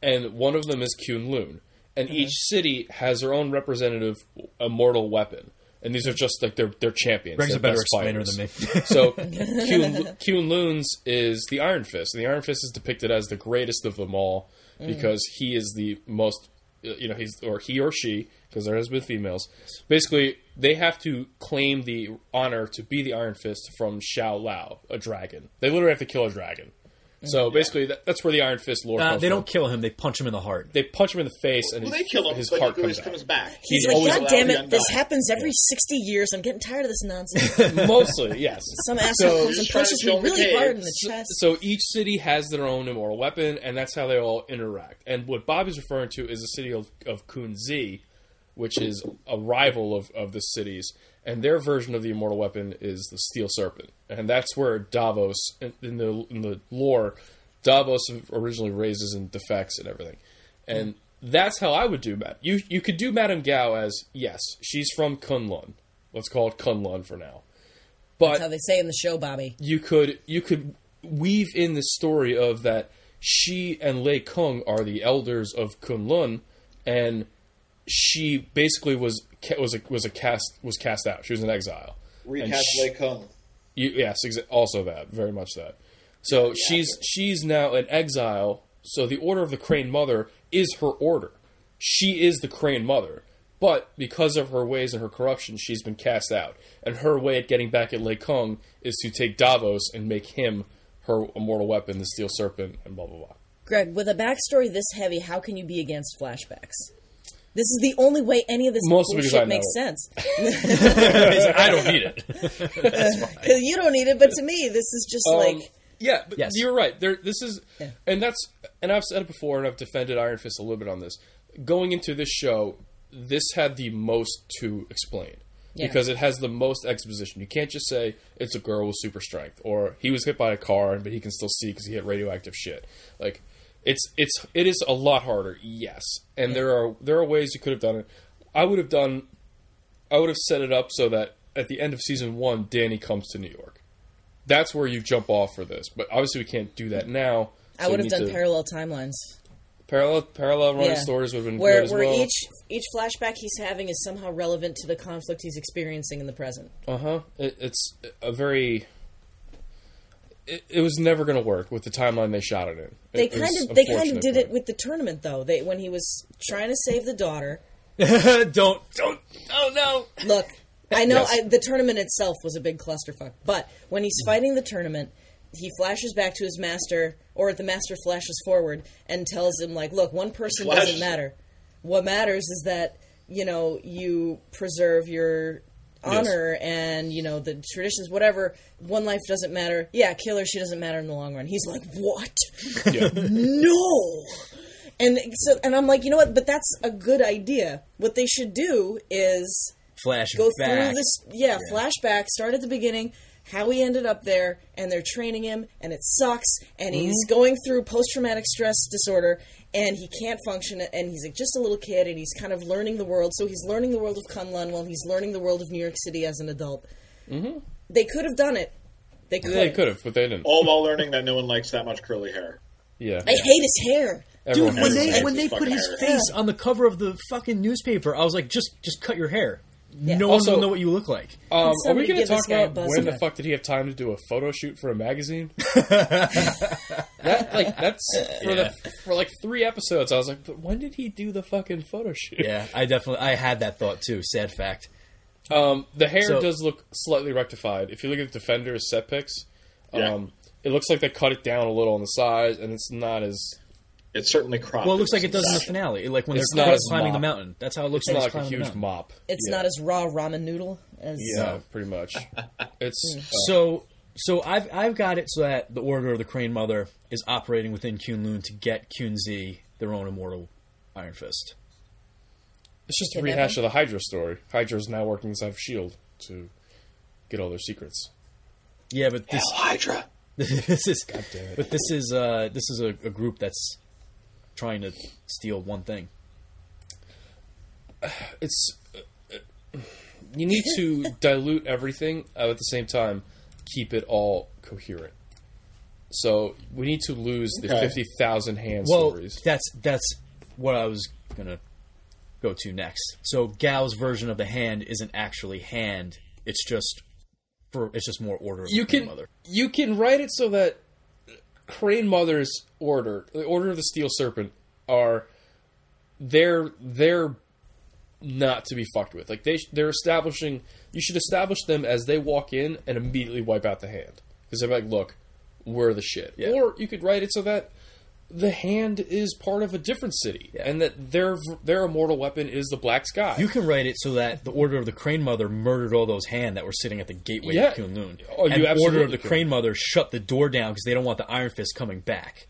and one of them is Kunlun, and Mm-hmm. each city has their own representative immortal weapon, and these are just like their their champions. Greg's their a better best explainer fighters. than me. So Kun, Loons is the Iron Fist, and the Iron Fist is depicted as the greatest of them all Mm. because he is the most you know, he's or he or she, because there has been females. Basically, they have to claim the honor to be the Iron Fist from Shou-Lao, a dragon. They literally have to kill a dragon. So basically, that, that's where the Iron Fist lore Uh, comes they don't kill him; they punch him in the heart. They punch him in the face, and Well, his, they kill him, his but heart he always comes comes back. back. He's, He's like, always God allowed damn it, this happens every 60 years. I'm getting tired of this nonsense. Mostly, yes. Some asshole So- comes and Just trying to punches me kill really cave. hard in the So- chest. So each city has their own immortal weapon, and that's how they all interact. And what Bob is referring to is the city of, of Kunzi, which is a rival of, of the cities. And their version of the immortal weapon is the Steel Serpent. And that's where Davos, in, the in the lore, Davos originally raises and defects and everything. And that's how I would do Matt. You you could do Madame Gao as, yes, she's from Kunlun. Let's call it Kunlun for now. But That's how they say in the show, Bobby. you could you could weave in the story of that she and Lei Kung are the elders of Kunlun, and she basically was was a, was a cast was cast out. She was in exile. Recast And sh- Lei Kung. You, yes, exa- also that very much that. So she's she's now in exile. So the Order of the Crane Mother is her order. She is the Crane Mother, but because of her ways and her corruption, she's been cast out. And her way at getting back at Lei Kung is to take Davos and make him her immortal weapon, the Steel Serpent, and blah blah blah. Greg, with a backstory this heavy, how can you be against flashbacks? This is the only way any of this Mostly bullshit makes it. sense. I don't need it. Because you don't need it, but to me, this is just Um, like yeah, but Yes. you're right. There, this is, Yeah. and that's, and I've said it before, and I've defended Iron Fist a little bit on this. Going into this show, this had the most to explain Yeah. because it has the most exposition. You can't just say it's a girl with super strength, or he was hit by a car, but he can still see because he hit radioactive shit. Like, it's it's it is a lot harder, yes, and there are there are ways you could have done it. I would have done, I would have set it up so that at the end of season one, Danny comes to New York that's where you jump off for this. But obviously, we can't do that now. I would have done to- parallel timelines. parallel parallel running Yeah. stories would have been Where, good as where well. each each flashback he's having is somehow relevant to the conflict he's experiencing in the present. Uh huh. It, it's a very. It, it was never going to work with the timeline they shot it in. They kind of they kind of did it with the tournament though. They when he was trying to save the daughter. don't don't. Oh no. Look, I know Yes. I, the tournament itself was a big clusterfuck, but when he's fighting the tournament, he flashes back to his master, or the master flashes forward and tells him like, "Look, one person Flash. doesn't matter. What matters is that you know you preserve your." Honor and you know the traditions, whatever. One life doesn't matter. Yeah, kill her. She doesn't matter in the long run. He's like, what? Yeah. no and so and i'm like you know what but that's a good idea what they should do is Flash go back. through this yeah, flashback start at the beginning how he ended up there and they're training him and it sucks and he's Mm-hmm. going through post-traumatic stress disorder and he can't function and he's like just a little kid and he's kind of learning the world so he's learning the world of kunlun while he's learning the world of new york city as an adult mm-hmm. they could have done it they could They could have, but they didn't. All while learning that no one likes that much curly hair. Yeah. i hate his hair Everyone Dude, when they when they put his hair. face on the cover of the fucking newspaper, I was like, just just cut your hair. No Also- one will know what you look like. Um, are we going to talk about when the fuck did he have time to do a photo shoot for a magazine? that like that's for the for like three episodes. I was like, but when did he do the fucking photo shoot? Yeah, I definitely I had that thought too. Sad fact. Um, the hair So- does look slightly rectified. If you look at the Defender's set pics, Yeah. um, it looks like they cut it down a little on the size, and it's not as It's certainly cropped. Well, it looks like it does in the finale, like when It's they're not as climbing the mountain. That's how it looks it's not like, like a huge mop. it's Yeah. not as raw ramen noodle as yeah, pretty much. It's uh, So so I've I've got it so that the Order of the Crane Mother is operating within Kunlun to get Kunzi their own immortal Iron Fist. it's just a rehash of the Hydra story. Hydra is now working inside of Shield to get all their secrets. Yeah, but this Hell, Hydra. this is God damn it. but this is uh this is a, a group that's trying to steal one thing. It's uh, you need to dilute everything uh, at the same time, keep it all coherent. So we need to lose the Okay. fifty thousand hand Well, stories. that's that's what I was gonna go to next. So Gao's version of the hand isn't actually hand; it's just for it's just more order. You can Mother. you can write it so that Crane Mother's order, the Order of the Steel Serpent, are they're they're not to be fucked with. Like they they're establishing. You should establish them as they walk in and immediately wipe out the hand because they're like, look, we're the shit. Yeah. Or you could write it so that the hand is part of a different city and that their their immortal weapon is the black sky. You can write it so that the Order of the Crane Mother murdered all those hand that were sitting at the gateway Yeah. of Kunlun. Oh, you and Order of the can. Crane Mother shut the door down because they don't want the Iron Fist coming back.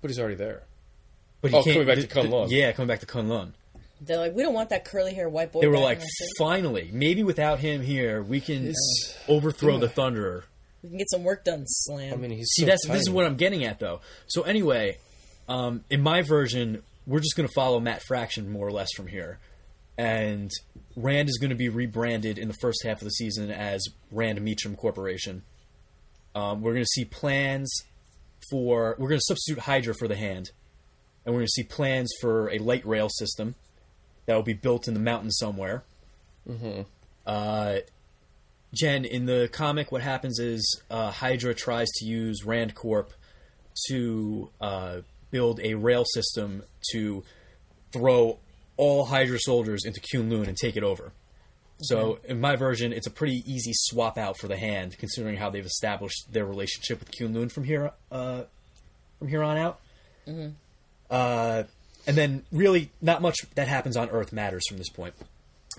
but he's already there. But he Oh, can't, coming back to th- th- Kunlun. Yeah, coming back to Kunlun. They're like, we don't want that curly hair white boy. They were back like, finally, maybe without him here, we can overthrow the Thunderer. We can get some work done. Slam. I mean, he's See, so that's this is what I'm getting at, though. So anyway, um, in my version, we're just going to follow Matt Fraction more or less from here, and Rand is going to be rebranded in the first half of the season as Rand Meachum Corporation. Um, we're going to see plans for we're going to substitute Hydra for the hand, and we're going to see plans for a light rail system that will be built in the mountains somewhere. Uh, Jen, in the comic, what happens is uh, Hydra tries to use Rand Corp to uh, build a rail system to throw all Hydra soldiers into Kunlun and take it over. So, in my version, it's a pretty easy swap out for the hand, considering how they've established their relationship with Kunlun from here uh, from here on out. Uh, and then, really, not much that happens on Earth matters from this point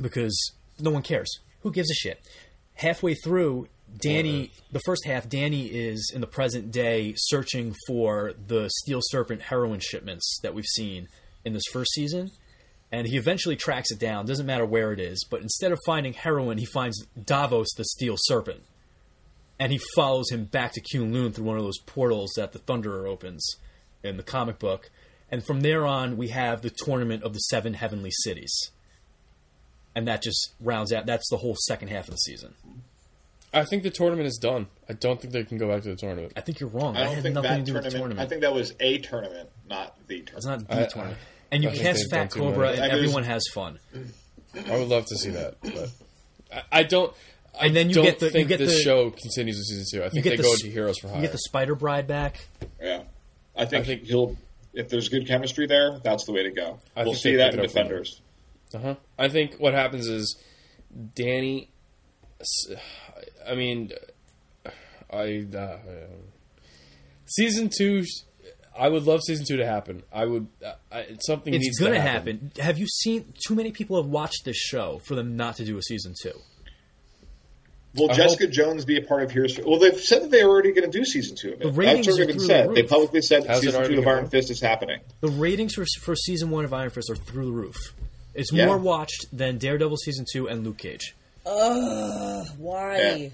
because no one cares. Who gives a shit? Halfway through, Danny, the first half, Danny is in the present day searching for the Steel Serpent heroin shipments that we've seen in this first season. And he eventually tracks it down, doesn't matter where it is, but instead of finding heroin, he finds Davos the Steel Serpent. And he follows him back to Kunlun through one of those portals that the Thunderer opens in the comic book. And from there on, we have the tournament of the seven heavenly cities and that just rounds out. That's the whole second half of the season. I think the tournament is done. I don't think they can go back to the tournament. I think you're wrong. I don't had think nothing that to do with the tournament, tournament. I think that was a tournament, not the tournament. it's not the I- tournament. I- and you I think cast they've Fat Cobra, and I mean, everyone has fun. I would love to see that, but I, I don't. I And then you don't get the- you think get this the- show continues in season two. I You think get they the go s- to Heroes for You Hire. get the Spider Bride back. Yeah, I think, I think- he'll. If there's good chemistry there, that's the way to go. I we'll see that in it up. Defenders. Uh-huh. I think what happens is Danny. I mean, I uh, season two. I would love season two to happen. I would. I, something It's needs going to to happen. happen. Have you seen? Too many people have watched this show for them not to do a season two. Will I Jessica hope- Jones be a part of Heroes? Well, they've said that they're already going to do season two of it. The ratings That's already are been through said. the They roof. publicly said that Has season two of Iron? Fist is happening. The ratings for for season one of Iron Fist are through the roof. It's Yeah. more watched than Daredevil season two and Luke Cage Ugh, why? Yeah.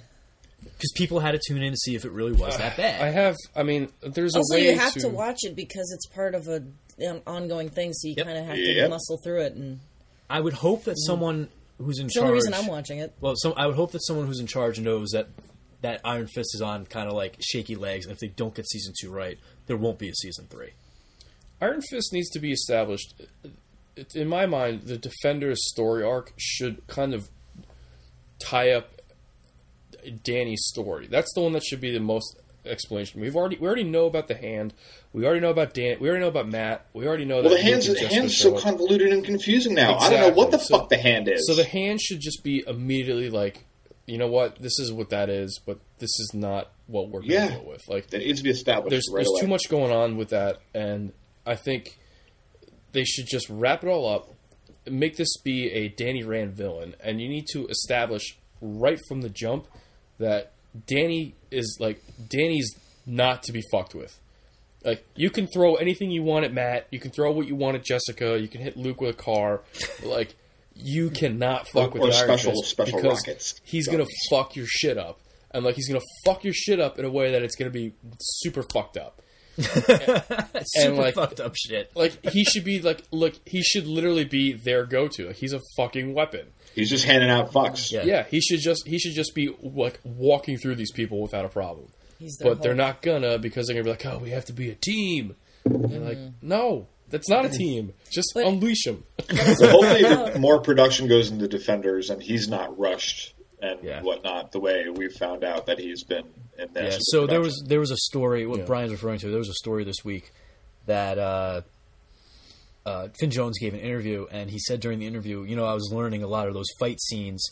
because people had to tune in to see if it really was that bad. I have. I mean, there's a Also, way you have to. to watch it because it's part of a an ongoing thing, so you Yep. kind of have to Yep. muscle through it. And I would hope that someone who's in it's the charge. only reason I'm watching it. Well, so I would hope that someone who's in charge knows that that Iron Fist is on kind of like shaky legs, and if they don't get season two right, there won't be a season three. Iron Fist needs to be established. It- In my mind, the Defender's story arc should kind of tie up Danny's story. That's the one that should be the most explanation. We've already we already know about the hand. We already know about Dan. We already know about Matt. We already know Well, that the hand's, Jessica hand's so up. convoluted and confusing now. I don't know what the So- fuck the hand is. So the hand should just be immediately like, you know what, this is what that is, but this is not what we're going to Yeah. deal with. Like, that needs to be established there's right there's too much going on with that, and I think they should just wrap it all up, make this be a Danny Rand villain, and you need to establish right from the jump that Danny is like Danny's not to be fucked with. Like you can throw anything you want at Matt, you can throw what you want at Jessica, you can hit Luke with a car, like you cannot fuck Or- with or special- special because rockets. he's gonna fuck your shit up, and like he's gonna fuck your shit up in a way that it's gonna be super fucked up. Super like- fucked up shit. Like he should be like, look, he should literally be their go-to. Like, he's a fucking weapon. He's just handing out fucks. Yeah. Yeah, he should just he should just be like walking through these people without a problem. He's their But they're Hulk. not gonna because they're gonna be like, oh, we have to be a team. And they're like, mm. no, that's not a team. Just But- unleash them. So hopefully, more production goes into Defenders, and he's not rushed and Yeah. whatnot. The way we've found out that he's been in this. Yeah. So there was there was a story. What Yeah. Brian's referring to. There was a story this week that uh, uh, Finn Jones gave an interview, and he said during the interview, you know, I was learning a lot of those fight scenes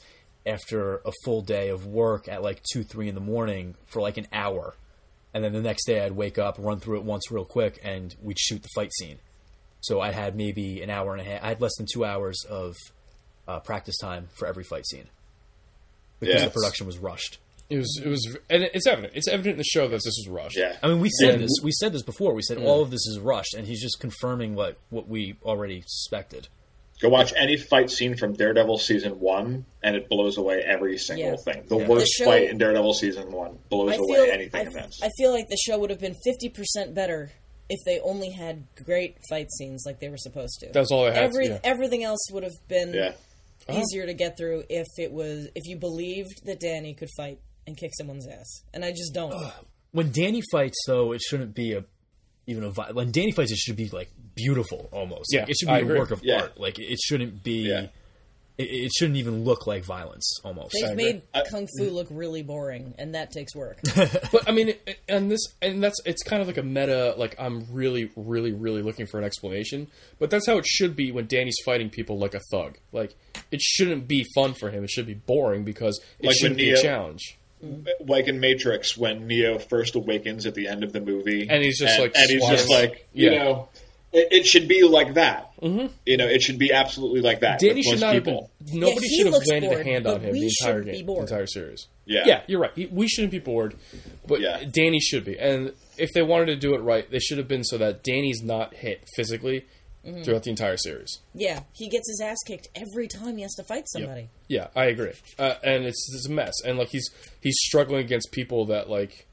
after a full day of work at like two, three in the morning for like an hour, and then the next day I'd wake up, run through it once real quick, and we'd shoot the fight scene. So I had maybe an hour and a half. I had less than two hours of uh, practice time for every fight scene because Yeah. the production was rushed. It was, it was, and it's evident. It's evident in the show that this was rushed. Yeah. I mean, we said And- this. We said this before. We said all of this is rushed, and he's just confirming what what we already suspected. Go watch any fight scene from Daredevil season one, and it blows away every single Yeah. thing. The Yeah. worst The show- fight in Daredevil season one blows I away feel anything I, in this. I feel like the show would have been fifty percent better if they only had great fight scenes like they were supposed to. That's all they had. Every yeah. everything else would have been yeah, uh-huh. easier to get through if it was if you believed that Danny could fight and kick someone's ass. And I just don't. When Danny fights, though, it shouldn't be a even a vi- when Danny fights, it should be like beautiful almost. Yeah, like, it should be I a agree. work of Yeah. art. Like it shouldn't be. Yeah. It, it shouldn't even look like violence almost. They've agree. made kung fu mm. look really boring, and that takes work. but I mean, and this, and that's, it's kind of like a meta. Like I'm really, really, really looking for an explanation. But that's how it should be when Danny's fighting people like a thug. Like it shouldn't be fun for him. It should be boring because it Like shouldn't when be a challenge. Like in Matrix when Neo first awakens at the end of the movie, And he's just, like, and he's just like, you Yeah. know, it, it should be like that. Mm-hmm. You know, it should be absolutely like that. Danny should most not people. have been. Nobody he should have landed bored, a hand on him the entire game, bored. entire series. Yeah. yeah, you're right. We shouldn't be bored, but Yeah. Danny should be. And if they wanted to do it right, they should have been so that Danny's not hit physically Mm-hmm. throughout the entire series. yeah, he gets his ass kicked every time he has to fight somebody. Yeah, I agree. Uh, and it's, it's a mess. And like he's he's struggling against people that like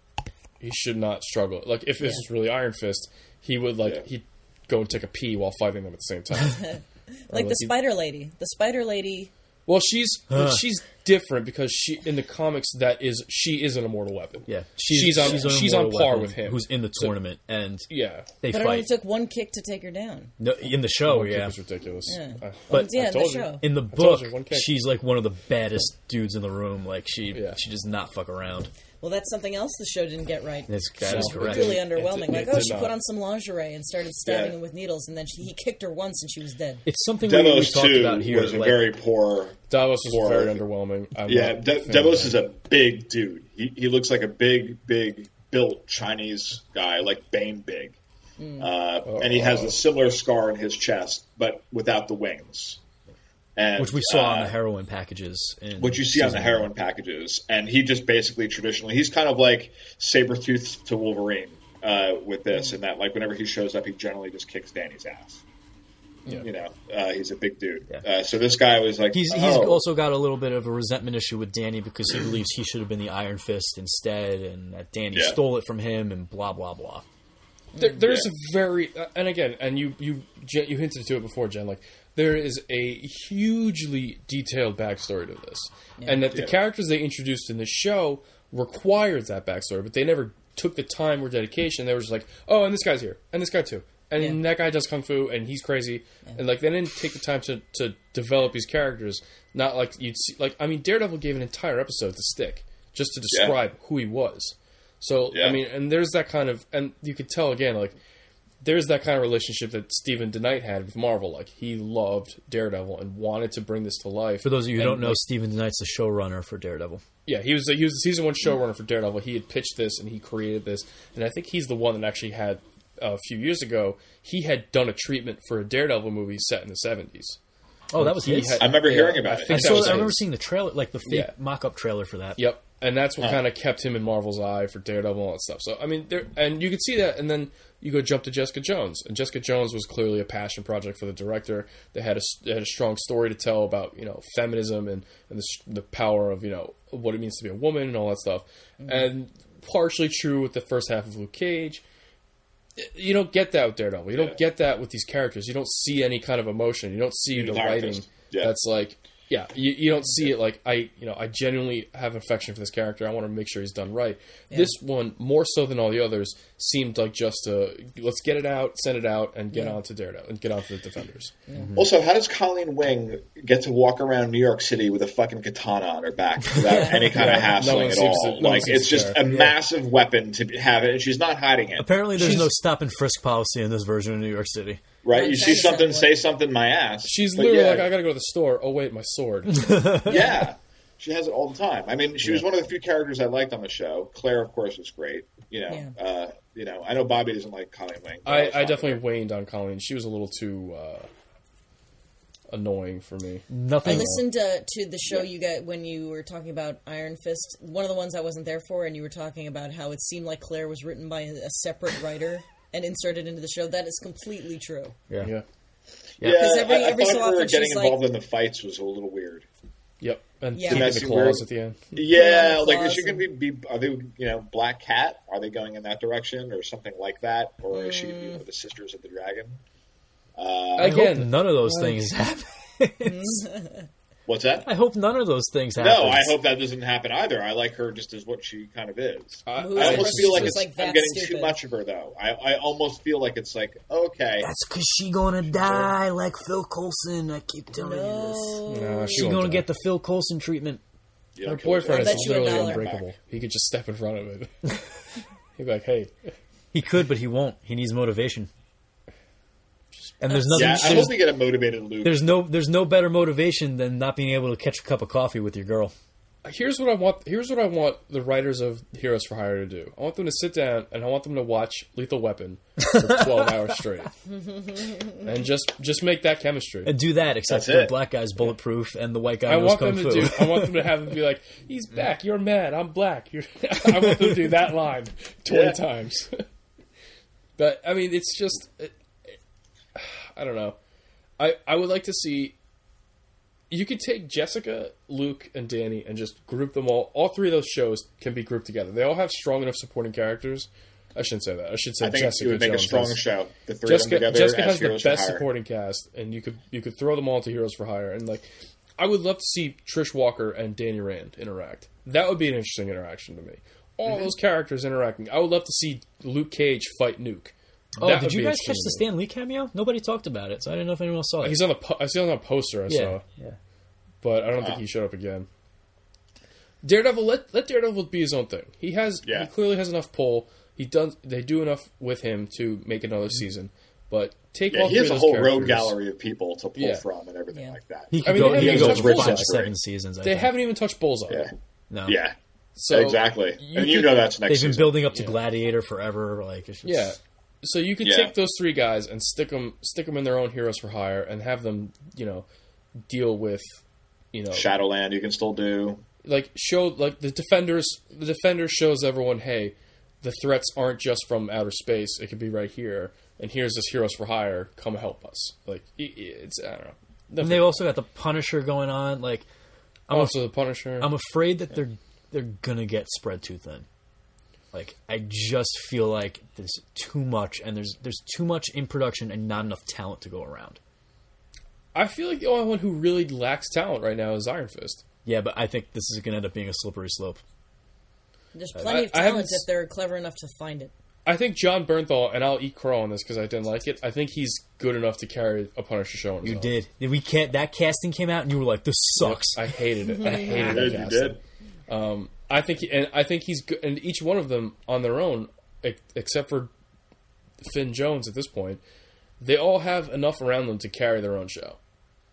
he should not struggle. Like if this was really Iron Fist, he would like Yeah. he'd go and take a pee while fighting them at the same time. Like like the he- Spider Lady. The Spider Lady. well, she's but she's different because she in the comics that is she is an immortal weapon. Yeah, she's, on she's, an on par with him. Who's in the So- tournament, and yeah. they But it only took one kick to take her down. no, in the show. One kick yeah, was ridiculous. Yeah. I- But- yeah, I in the told you. show. in the book, you, one kick. she's like one of the baddest dudes in the room. Like she, Yeah. she does not fuck around. Well, that's something else the show didn't get right. That's that is No, correct. really It did- underwhelming. it like, oh, she not. put on some lingerie and started stabbing Yeah. him with needles, and then she, he kicked her once and she was dead. It's something we, we Davos talked about here. was a very poor. Davos is Or- very underwhelming. I'm Yeah, not De- a Davos is a big dude. He he looks like a big, big built Chinese guy, like Bane big, uh, and he has a similar scar in his chest, but without the wings. And, which we saw on uh, the heroin packages. In what you see on the season heroin packages, and he just basically traditionally he's kind of like Sabretooth to Wolverine uh, with this, and that like whenever he shows up, he generally just kicks Danny's ass. Yeah. You know, uh, he's a big dude. Yeah. Uh, so this guy was like, He's he's oh, also got a little bit of a resentment issue with Danny because he believes he should have been the Iron Fist instead, and that Danny Yeah. stole it from him, and blah blah blah. There, there's Yeah. a very uh, and again, and you you you hinted to it before, Jen. Like there is a hugely detailed backstory to this, and that the Yeah. characters they introduced in the show required that backstory, but they never took the time or dedication. They were just like, oh, and this guy's here, and this guy too, and Yeah. that guy does kung fu, and he's crazy, and like they didn't take the time to to develop these characters. Not like you'd see, like I mean, Daredevil gave an entire episode to Stick just to Yeah. describe who he was. So I mean, and there's that kind of, and you could tell again, like there's that kind of relationship that Steven DeKnight had with Marvel. Like he loved Daredevil and wanted to bring this to life. For those of you who And, don't know, like, Steven DeKnight's the showrunner for Daredevil. yeah, he was the, he was the season one showrunner for Daredevil. He had pitched this and he created this, and I think he's the one that actually had a few years ago. He had done a treatment for a Daredevil movie set in the seventies. Oh, that was He his. had- I remember yeah, hearing about I it. I, saw, I remember seeing the trailer, like the fake Yeah. mock-up trailer for that. Yep, and that's what Huh. kind of kept him in Marvel's eye for Daredevil and all that stuff. So I mean, there and you could see that, and then you go jump to Jessica Jones, and Jessica Jones was clearly a passion project for the director. They had a they had a strong story to tell about you know feminism and and the, the power of you know what it means to be a woman and all that stuff, mm-hmm. and partially true with the first half of Luke Cage. You don't get that with Daredevil. You don't get that with these characters. You don't see any kind of emotion. You don't see the writing Yeah. that's like yeah you, you don't see it like i you know i genuinely have affection for this character. I want to make sure he's done right. This one more so than all the others seemed like just a let's get it out send it out and get on to daredevil and get on to the defenders. Mm-hmm. Also, how does Colleen Wing get to walk around New York City with a fucking katana on her back without any kind Yeah, of no hassling one at all? to- no like it's just care. a massive weapon to have it, and she's not hiding it. Apparently, there's She's- no stop and frisk policy in this version of New York City. Right? I'm You see something, say something, my ass. She's But literally yeah, like, I gotta go to the store. Oh wait, my sword. yeah, she has it all the time. I mean, she was one of the few characters I liked on the show. Claire, of course, was great. You know, Yeah. uh, you know, I know Bobby doesn't like Colleen Wing. but I, I definitely her. waned on Colleen. She was a little too uh, annoying for me. Nothing. I listened to, to the show you got when you were talking about Iron Fist. One of the ones I wasn't there for, and you were talking about how it seemed like Claire was written by a separate writer and inserted into the show. That is completely true. Yeah. Yeah. Yeah, 'Cause every- I, I every thought so her often getting she's involved like- in the fights was a little weird. Yep. And Yeah. keeping Didn't the claws weird? at the end. Yeah, the like is claws she going to be, be? Are they, you know, Black Cat? Are they going in that direction or something like that, or is she going to be one of the Sisters of the Dragon? Uh, I hope Again, none of those things happen. What's that? I hope none of those things happen. No, I hope that doesn't happen either. I like her just as what she kind of is. I, I is I it? almost feel like it's, like I'm that getting too much of her, though. I, I almost feel like it's like okay, That's because she gonna die like Phil Coulson. I keep telling you No. No, this. She gonna die. get the Phil Coulson treatment. you Her boyfriend her. I bet is literally dollar. unbreakable. He could just step in front of it. He'd be like, "Hey, He could, but he won't. He needs motivation. And there's nothing. Yeah, nothing. I there's, hope we get a motivated Luke. there's no there's no better motivation than not being able to catch a cup of coffee with your girl. here's what I want. Here's what I want the writers of Heroes for Hire to do. I want them to sit down and I want them to watch Lethal Weapon for 12 hours straight, and just just make that chemistry. And do that, except That's the it. black guy's bulletproof and the white guy I knows want kung them to fu. do. I want them to have them be like, "He's back. You're mad. I'm black." You're, I want them to do that line twenty Yeah. times. but I mean, it's just. It, I don't know. I I would like to see. You could take Jessica, Luke, and Danny, and just group them all. All three of those shows can be grouped together. They all have strong enough supporting characters. I shouldn't say that. I should say I think Jessica would make Jones a strong has- show. The three Jessica, of them together Jessica as has the best supporting cast, and you could you could throw them all to Heroes for Hire, and like I would love to see Trish Walker and Danny Rand interact. That would be an interesting interaction to me. All Mm-hmm. those characters interacting. I would love to see Luke Cage fight Nuke. Oh, That did you guys catch the to. Stan Lee cameo? Nobody talked about it, so I didn't know if anyone else saw it. He's on the po- I see on a poster I yeah, saw, yeah. but I don't think ah. he showed up again. Daredevil, let let Daredevil be his own thing. He has Yeah. he clearly has enough pull. He does they do enough with him to make another mm-hmm. season. But take Yeah, all he has of a whole characters. road gallery of people to pull Yeah. from and everything Yeah. like that. He could mean, go. they He could haven't go even for touched five, Bullseye. seven seasons. I They think. haven't even touched Bullseye. yeah, No. yeah, So exactly. you and you could- know that's next They've been season. building up to Yeah. Gladiator forever. Like, it's just, Yeah. So you could Yeah. take those three guys and stick them stick them in their own heroes for hire and have them, you know, deal with, you know, Shadowland. You can still do. like show like the defenders. The defenders shows everyone, hey, the threats aren't just from outer space. It could be right here. And here's this heroes for hire. Come help us. Like i- i- it's I don't know. And they've also got the Punisher going on. Like, I'm, also the Punisher. I'm afraid that they're they're gonna get spread too thin. Like, I just feel like there's too much, and there's there's too much in production and not enough talent to go around. I feel like the only one who really lacks talent right now is Iron Fist. Yeah, but I think this is gonna end up being a slippery slope. There's plenty of I haven't talent if they're clever enough to find it. I think Jon Bernthal, and I'll eat crow on this because I didn't like it. I think he's good enough to carry a Punisher show. On You own. did. We can't. That casting came out, and you were like, "This sucks." I hated it. I hated You that. You casting. did. Um, I think, and I think he's good. And each one of them on their own, except for Finn Jones at this point, they all have enough around them to carry their own show.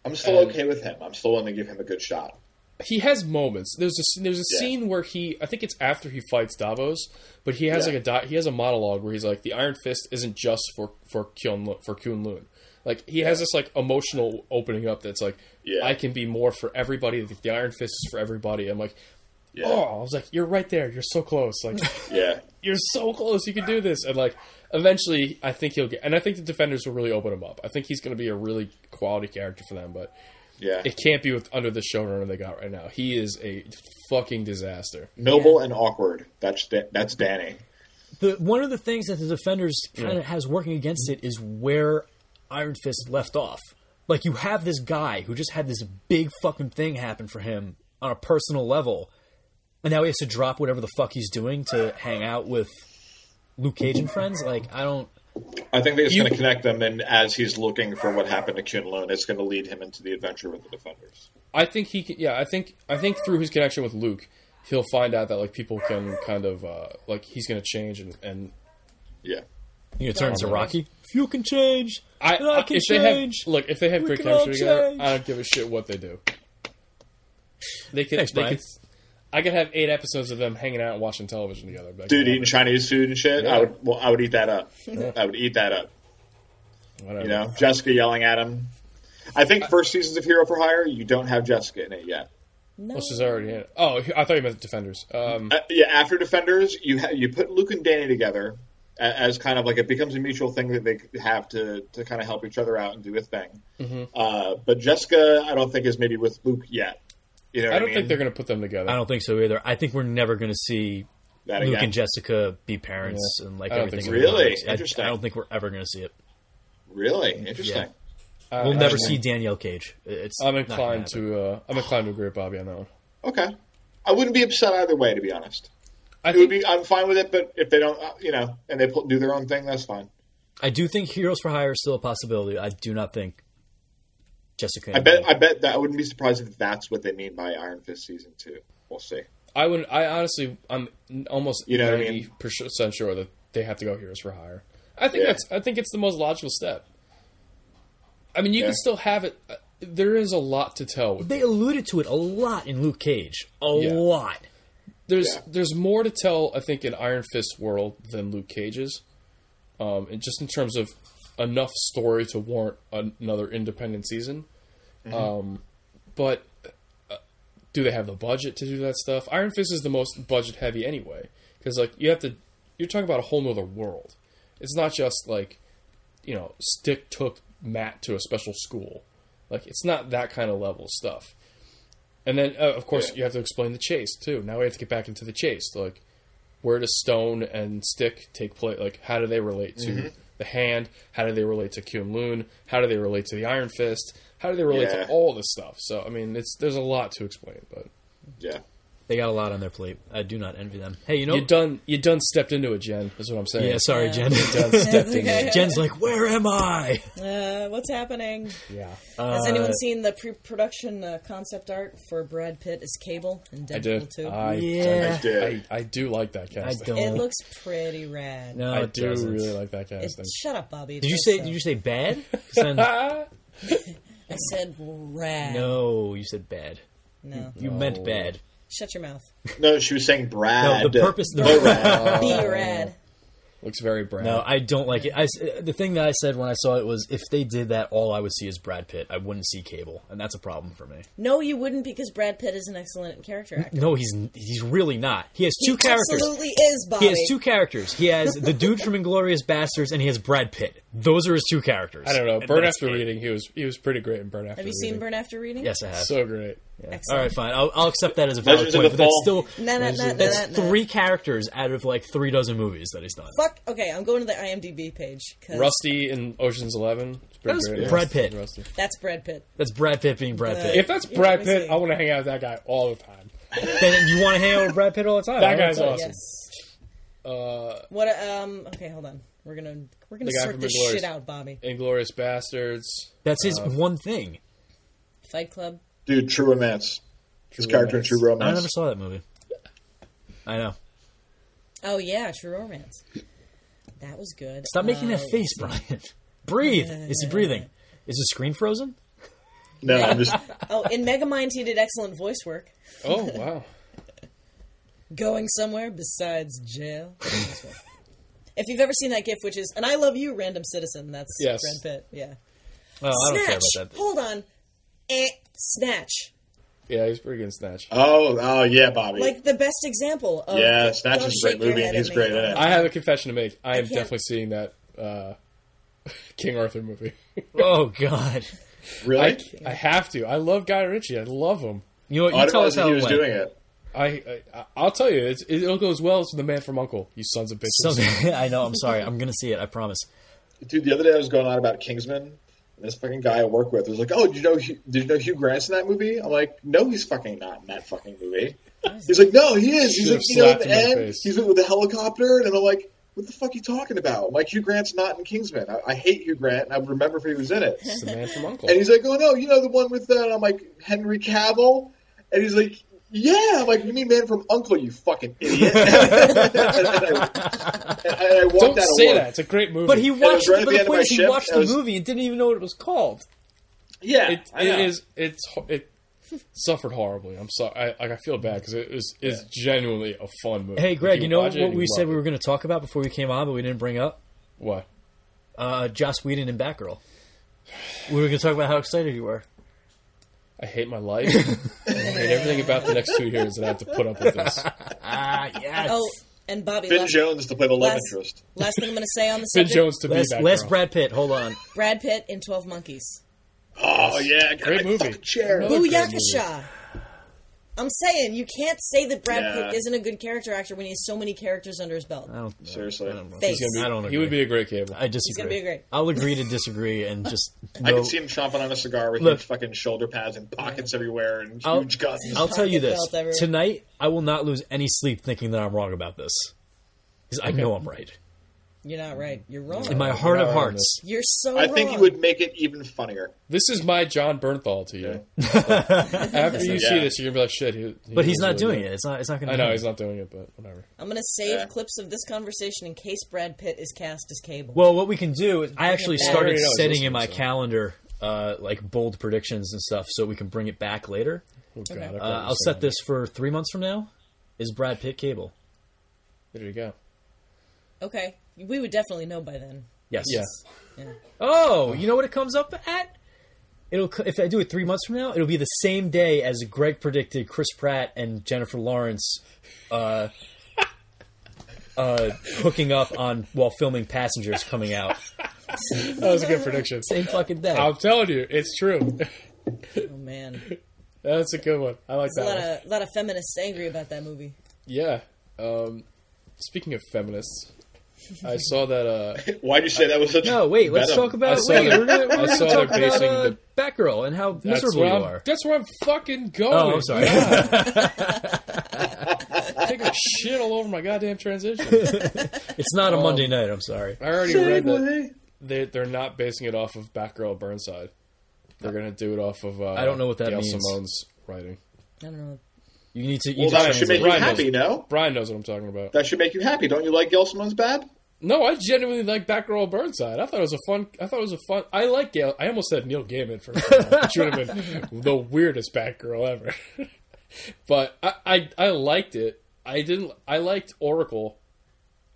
I'm still And- okay with him. I'm still willing to give him a good shot. He has moments. There's a there's a Yeah. scene where he I think it's after he fights Davos, but he has Yeah. like a di- he has a monologue where he's like the Iron Fist isn't just for for Kyun for Kunlun. Like he has this like emotional opening up that's like Yeah. I can be more for everybody. The Iron Fist is for everybody. I'm like Yeah, oh I was like you're right there. You're so close. Like yeah. you're so close. You can do this. And like eventually, I think he'll get. And I think the defenders will really open him up. I think he's going to be a really quality character for them. But Yeah. it can't be with under the showrunner they got right now. He is a fucking disaster. Noble and awkward. That's that's Danny. the one of the things that the defenders kind of mm. has working against it is where Iron Fist left off. Like you have this guy who just had this big fucking thing happen for him on a personal level, and now he has to drop whatever the fuck he's doing to hang out with Luke Cage and friends. Like I don't. I think that it's You- going to connect them, and as he's looking for what happened to Kunlun, it's going to lead him into the adventure with the defenders. I think he. Can, yeah, I think. I think through his connection with Luke, he'll find out that like people can kind of uh, like he's going to change and and Yeah. You know, turn to Rocky. If you can change, I, then I can if they have change. look, if they have We great chemistry together. I don't give a shit what they do. They could, Thanks, they Brian. could. I could have eight episodes of them hanging out and watching television together. I'd be like, Dude, "Oh, eating Chinese food and shit. Yeah. I would. Well, I would eat that up. I would eat that up. whatever. You know, Jessica yelling at him. I think first seasons of Hero for Hire, you don't have Jessica in it yet. No. Well, she's already in it. Oh, I thought you meant Defenders. Um, Uh, yeah, after Defenders, you ha- you put Luke and Danny together a- as kind of like it becomes a mutual thing that they have to to kind of help each other out and do a thing. Mm-hmm. Uh, but Jessica, I don't think is maybe with Luke yet. You know, I don't mean? think they're going to put them together. I don't think so either. I think we're never going to see that Luke again. and Jessica be parents and like everything. so. Really? I- Interesting. I, don't think we're ever going to see it. Really interesting. I- We'll I- never I- see Danielle Cage. It's I'm inclined to. Uh, I'm inclined to agree with Bobby on that one. Okay, I wouldn't be upset either way, to be honest. I It would think be. I'm fine with it, but if they don't, uh, you know, and they pull, do their own thing, that's fine. I do think Heroes for Hire is still a possibility. I do not think Jessica. I bet. I bet that I wouldn't be surprised if that's what they mean by Iron Fist season two. We'll see. I would. I honestly, I'm almost You know what I ninety mean? percent sure that they have to go Heroes for Hire. I think Yeah. that's. I think it's the most logical step. I mean, you Yeah. can still have it. uh, There is a lot to tell. With they alluded to it a lot in Luke Cage. A Yeah. lot. there's Yeah. there's more to tell. I think in Iron Fist world than Luke Cage's, um, and just in terms of enough story to warrant another independent season. Um, but uh, do they have the budget to do that stuff? Iron Fist is the most budget heavy anyway, because like you have to, you're talking about a whole nother world. It's not just like, you know, Stick took Matt to a special school. Like it's not that kind of level stuff. And then, uh, of course, Yeah. you have to explain the Chaste too. Now we have to get back into the Chaste. Like, where does Stone and Stick take place? Like, how do they relate to Mm-hmm. the Hand? How do they relate to Kunlun? How do they relate to the Iron Fist? How do they relate Yeah. to all this stuff? So, I mean, it's there's a lot to explain. But Yeah. They got a lot on their plate. I do not envy them. Hey, you know. you done you done stepped into it, Jen. Is what I'm saying. yeah, sorry, Jen. You done stepped into it. Jen's like, where am I? Uh, what's happening? Yeah, Has Uh, anyone seen the pre-production uh, concept art for Brad Pitt as Cable in I Deadpool 2? I, Yeah. I did. I, I do like that I casting. don't. it looks pretty rad. no, I it do doesn't. really like that It- casting. shut up, Bobby. Did you say? so- Did you say bad? 'Cause then- I said rad. no, you said bad. No. You meant bad. Shut your mouth. No, she was saying Brad. No, the purpose. The, Brad. Be rad. Looks very brown. no, I don't like it. I, the thing that I said when I saw it was, if they did that, all I would see is Brad Pitt. I wouldn't see Cable, and that's a problem for me. No, you wouldn't because Brad Pitt is an excellent character actor. No, he's he's really not. He has two he characters. absolutely is, Bobby. He has two characters. He has the dude from Inglourious Basterds, and he has Brad Pitt. Those are his two characters. I don't know. And Burn After it. Reading, he was he was pretty great in Burn After Reading. Have you Reading. seen Burn After Reading? Yes, I have. So great. Excellent. All right, fine. I'll, I'll accept that as a valid Legends point. But that's still No, no, no, no, that's no, no. three characters out of like three dozen movies that he's done. Fuck. Okay, I'm going to the IMDb page. 'cause Rusty in Ocean's Eleven. It's pretty That was great. Brad Pitt. Rusty. That's Brad Pitt. That's Brad Pitt being Brad Uh, Pitt. If that's Brad let Pitt. I want to hang out with that guy all the time. then you want to hang out with Brad Pitt all the time. That all guy's time. awesome. Yes. Uh, What? Um. Okay, hold on. We're gonna we're gonna The guy sort from this Inglourious. shit out, Bobby. Inglourious Basterds. That's his one thing. Fight Club. Dude, True Romance. His True character in Romance. True I Romance. never saw that movie. I know. Oh yeah, True Romance. That was good. Stop making Uh, that face, Brian. Breathe. Is he breathing? Is his screen frozen? No, I'm just. Oh, in Megamind, he did excellent voice work. Oh wow. Going somewhere besides jail. if you've ever seen that GIF, which is "and I love you, random citizen," that's Yes. Brad Pitt. Yeah. Well, I don't care Snatch. about that. Hold on. Eh, Snatch. Yeah, he's pretty good in Snatch. Oh, oh yeah, Bobby. Like the best example of yeah, Snatch is a great movie, and he's great me. in it. I have a confession to make. I am can't- definitely seeing that uh, King Arthur movie. Oh God. really? I, I have to. I love Guy Ritchie. I love him. You know what? I You tell us how he was doing it. I, I I'll tell you, it's, it goes well as the man from Uncle. You sons of bitches. Something- I know. I'm sorry. I'm gonna see it. I promise. Dude, the other day I was going on about Kingsman. And this fucking guy I work with was like, "Oh, did you know? Hugh- Did you know Hugh Grant's in that movie?" I'm like, "No, he's fucking not in that fucking movie." He's like, "No, he is. He's like, you know, at the him the end, he's with the helicopter." And I'm like, "What the fuck are you talking about?" I'm like, Hugh Grant's not in Kingsman. I, I hate Hugh Grant, and I would remember if he was in it. It's the man from Uncle. And he's like, "Oh no, you know the one with uh, and I'm like Henry Cavill," and he's like, Yeah, like you mean Man from Uncle, you fucking idiot. and, I, and I walked Don't out say work. that. It's a great movie. But he watched right at the, the point is he shift, watched the was- movie and didn't even know what it was called. Yeah, it, I know. is. It's it suffered horribly. I'm sorry. I like. I feel bad because it is was is genuinely a fun movie. Hey, Greg, If you know watch what we love said we were going to talk about before we came on, but we didn't bring up? What? Uh, Joss Whedon and Batgirl. We were going to talk about how excited you were. I hate my life. I hate everything about the next two years that I have to put up with this. Ah, yes. Oh, and Bobby, Finn last, Jones to play the love last, interest. last thing I'm going to say on the Finn subject: Jones to be last, that last girl. Brad Pitt. Hold on. Brad Pitt in Twelve Monkeys. Oh yeah, Great movie. fucking Chair. Another great Booyakasha! I'm saying you can't say that Brad Yeah. Pitt isn't a good character actor when he has so many characters under his belt. I don't, Seriously. I don't know. Face. Gonna be, I don't He would be a great cable. I disagree. gonna be great. I'll agree to disagree and just. I no- can see him chomping on a cigar with Look. huge fucking shoulder pads and pockets everywhere and I'll- huge guns. I'll tell you Pocket this: belt everywhere. tonight, I will not lose any sleep thinking that I'm wrong about this because I know I'm right. You're not right. You're wrong. In my heart of not wrong on hearts, You're so I wrong. think you would make it even funnier. This is my Jon Bernthal to you. After you see Yeah. this, you're gonna be like, "Shit!" He, he but he's was not really doing good. it. It's not. It's not going to. I know he's not doing it, but whatever. I'm going to save Yeah. clips of this conversation in case Brad Pitt is cast as Cable. Well, what we can do is I actually back. started I already know he's setting listening, in my so. calendar uh, like bold predictions and stuff, so we can bring it back later. Oh, God, Okay. I Uh, probably I'll set that. this for three months from now. Is Brad Pitt cable? There you go. okay, we would definitely know by then. Yes. Yeah. Yeah. Oh, you know what it comes up at? It'll if I do it three months from now, it'll be the same day as Greg predicted Chris Pratt and Jennifer Lawrence uh, uh, hooking up on while filming Passengers coming out. That was a good prediction. Same fucking day. I'm telling you, it's true. Oh man, That's a good one. I like there's a lot one. of lot of feminists angry about that movie. Yeah. Um, speaking of feminists, I saw that. Uh, Why'd you say that was such a no, wait. Let's Venom? talk about. I Wait, that- we're gonna, we're gonna talk about basing uh, the- Batgirl and how miserable you I'm. are. That's where I'm fucking going. Oh, I'm sorry. Taking a shit all over my goddamn transition. it's not a Oh. Monday night. I'm sorry. I already read that they they're not basing it off of Batgirl Burnside. They're gonna do it off of. Uh, I don't know what that Gail means. Simone's writing. I don't know. You need to. You Well, that should make translate. you Bryan happy, knows. no? Bryan knows what I'm talking about. That should make you happy. Don't you like Gail Simone's Bab? No, I genuinely like Batgirl Burnside. I thought it was a fun. I thought it was a fun. I like Gail. I almost said Neil Gaiman for a which would have been the weirdest Batgirl ever. but I, I, I liked it. I didn't. I liked Oracle.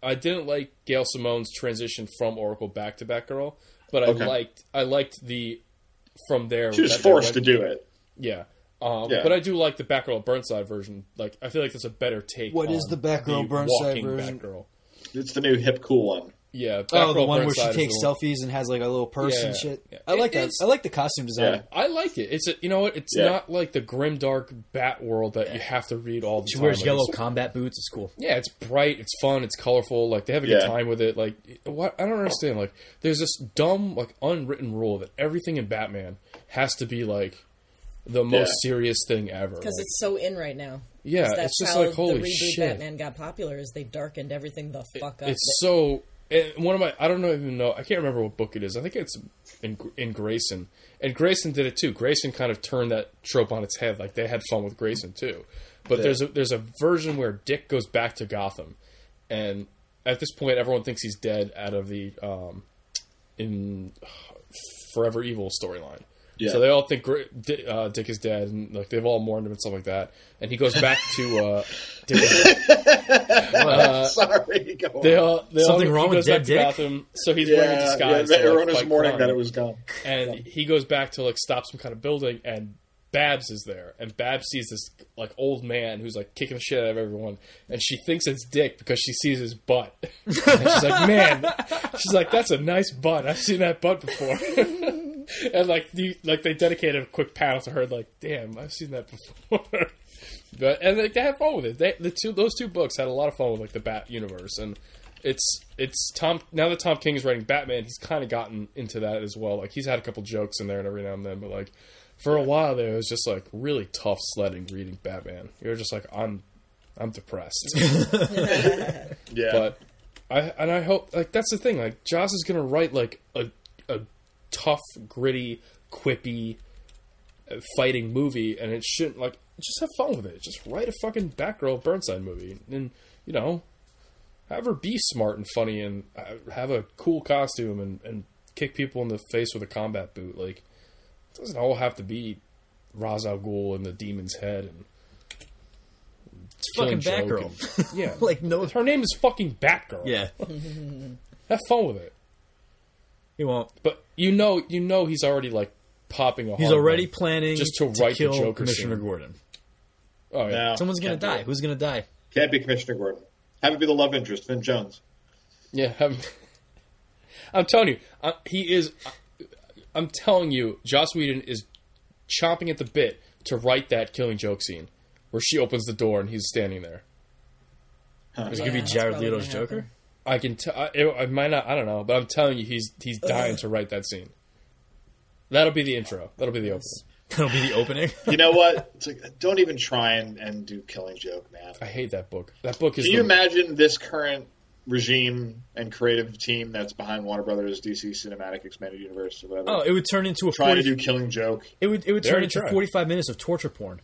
I didn't like Gail Simone's transition from Oracle back to Batgirl, but I Okay. liked. I liked the from there. She was forced went- to do it. Yeah. Um, Yeah. But I do like the Batgirl Burnside version. Like, I feel like that's a better take. What is on the Batgirl the Burnside walking version? Batgirl. It's the new hip cool one. Yeah. Oh, the Batgirl one where she takes the one- selfies and has like a little purse Yeah, and shit. yeah. I like It- that. I like the costume design. Yeah. I like it. It's a, you know what? It's Yeah. not like the grim dark bat world that you have to read all the She time. wears Like, yellow it's- combat boots. It's cool. yeah, it's bright, it's fun, it's colorful. Like they have a good Yeah. time with it. Like what? I don't understand. Like there's this dumb, like unwritten rule that everything in Batman has to be like the most Yeah. serious thing ever. Because Like, it's so in right now. Yeah, that's it's just how like holy the reboot shit. Batman got popular. Is they darkened everything the fuck up. It's so. And one of my, I don't even know. I can't remember what book it is. I think it's in in Grayson, and Grayson did it too. Grayson kind of turned that trope on its head. Like they had fun with Grayson too. But Yeah. there's a there's a version where Dick goes back to Gotham, and at this point, everyone thinks he's dead out of the um, in Forever Evil storyline. Yeah. So they all think uh, Dick is dead, and like they've all mourned him and stuff like that. And he goes back to uh, Dick is- uh, Sorry, go on. they all, they Something all, wrong with goes back Dead Dick? Gotham, so he's wearing a disguise. yeah, to, like, everyone was mourning crime. that it was gone. and he goes back to like stop some kind of building, and Babs is there, and Babs sees this like old man who's like kicking the shit out of everyone, and she thinks it's Dick because she sees his butt, and she's like, "Man," she's like, "That's a nice butt. I've seen that butt before." and like, the, like they dedicated a quick panel to her, like, "Damn, I've seen that before." But and like, they had fun with it. They, the two those two books had a lot of fun with like the Bat universe, and it's it's Tom now that Tom King is writing Batman, he's kind of gotten into that as well. Like he's had a couple jokes in there and every now and then, but like for a while there, it was just like really tough sledding reading Batman. You're just like I'm I'm depressed, Yeah, but I and I hope like that's the thing. Like Joss is gonna write like a a tough, gritty, quippy uh, fighting movie, and it shouldn't like just have fun with it. Just write a fucking Batgirl Burnside movie, and you know, have her be smart and funny, and uh, have a cool costume, and, and kick people in the face with a combat boot. Like, it doesn't all have to be Ra's al Ghul and the demon's head and. It's fucking Batgirl. and- yeah, like no, her name is fucking Batgirl. yeah, have fun with it. He won't. But you know, you know, he's already like popping a. He's already planning Just to write the kill Joker Commissioner scene. Gordon. Oh yeah, No, Someone's gonna die. Who's gonna die? Can't be Commissioner Gordon. Have it be the love interest, Finn Jones. yeah. I'm, I'm telling you, uh, he is. I'm telling you, Joss Whedon is chomping at the bit to write that killing joke scene where she opens the door and he's standing there. Is it Yeah, gonna be Jared Leto's gonna happen. Joker? I can tell. I, I might not. I don't know, but I'm telling you, he's he's uh-huh. dying to write that scene. That'll be the intro. That'll be the opening. That'll be the opening. You know what? It's like, don't even try and, and do Killing Joke, man. I hate that book. That book is. Can you the- imagine this current regime and creative team that's behind Warner Brothers DC Cinematic Expanded Universe or whatever? oh, it would turn into a trying to do Killing Joke. It would it would They turn into tried. 45 minutes of torture porn.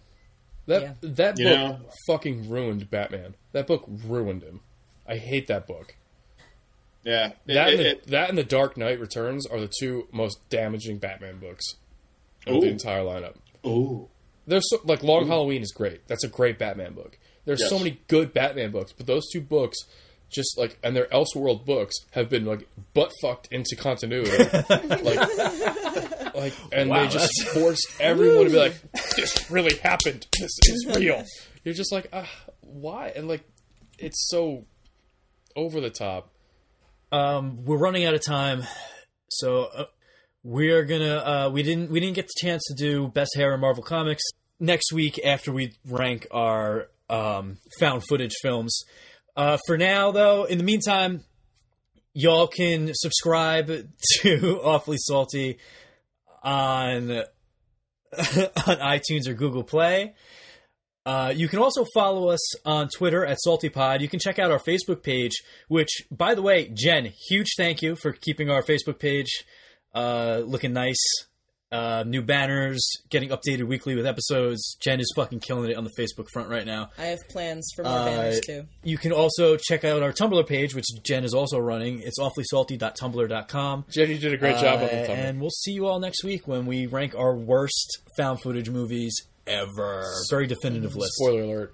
That Yeah. that You book know? fucking ruined Batman. That book ruined him. I hate that book. Yeah, It- That it- and the, it- that and the Dark Knight Returns are the two most damaging Batman books of Ooh. the entire lineup. ooh, There's so, like Long Halloween is great. That's a great Batman book. There's so many good Batman books, but those two books just like and their Elseworld books have been like butt fucked into continuity. like like and Wow, they just force everyone to be like, This really happened. This is real. You're just like, ah, why? And like it's so over the top. Um, we're running out of time, so uh, we are gonna. Uh, we didn't we didn't get the chance to do best hair in Marvel Comics next week after we rank our um, found footage films. Uh, for now, though, in the meantime, y'all can subscribe to Awfully Salty on on iTunes or Google Play. Uh, you can also follow us on Twitter at SaltyPod. You can check out our Facebook page, which, by the way, Jen, huge thank you for keeping our Facebook page uh, looking nice. Uh, new banners, getting updated weekly with episodes. Jen is fucking killing it on the Facebook front right now. I have plans for more Uh, banners too. You can also check out our Tumblr page, which Jen is also running. It's awfullysalty.tumblr.com. Jenny did a great job on Uh, the thumbnail. and we'll see you all next week when we rank our worst found footage movies ever. Very definitive list. Spoiler alert.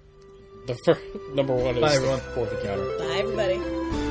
The first, number one is Bye, everyone. Fourth Encounter. Bye, everybody.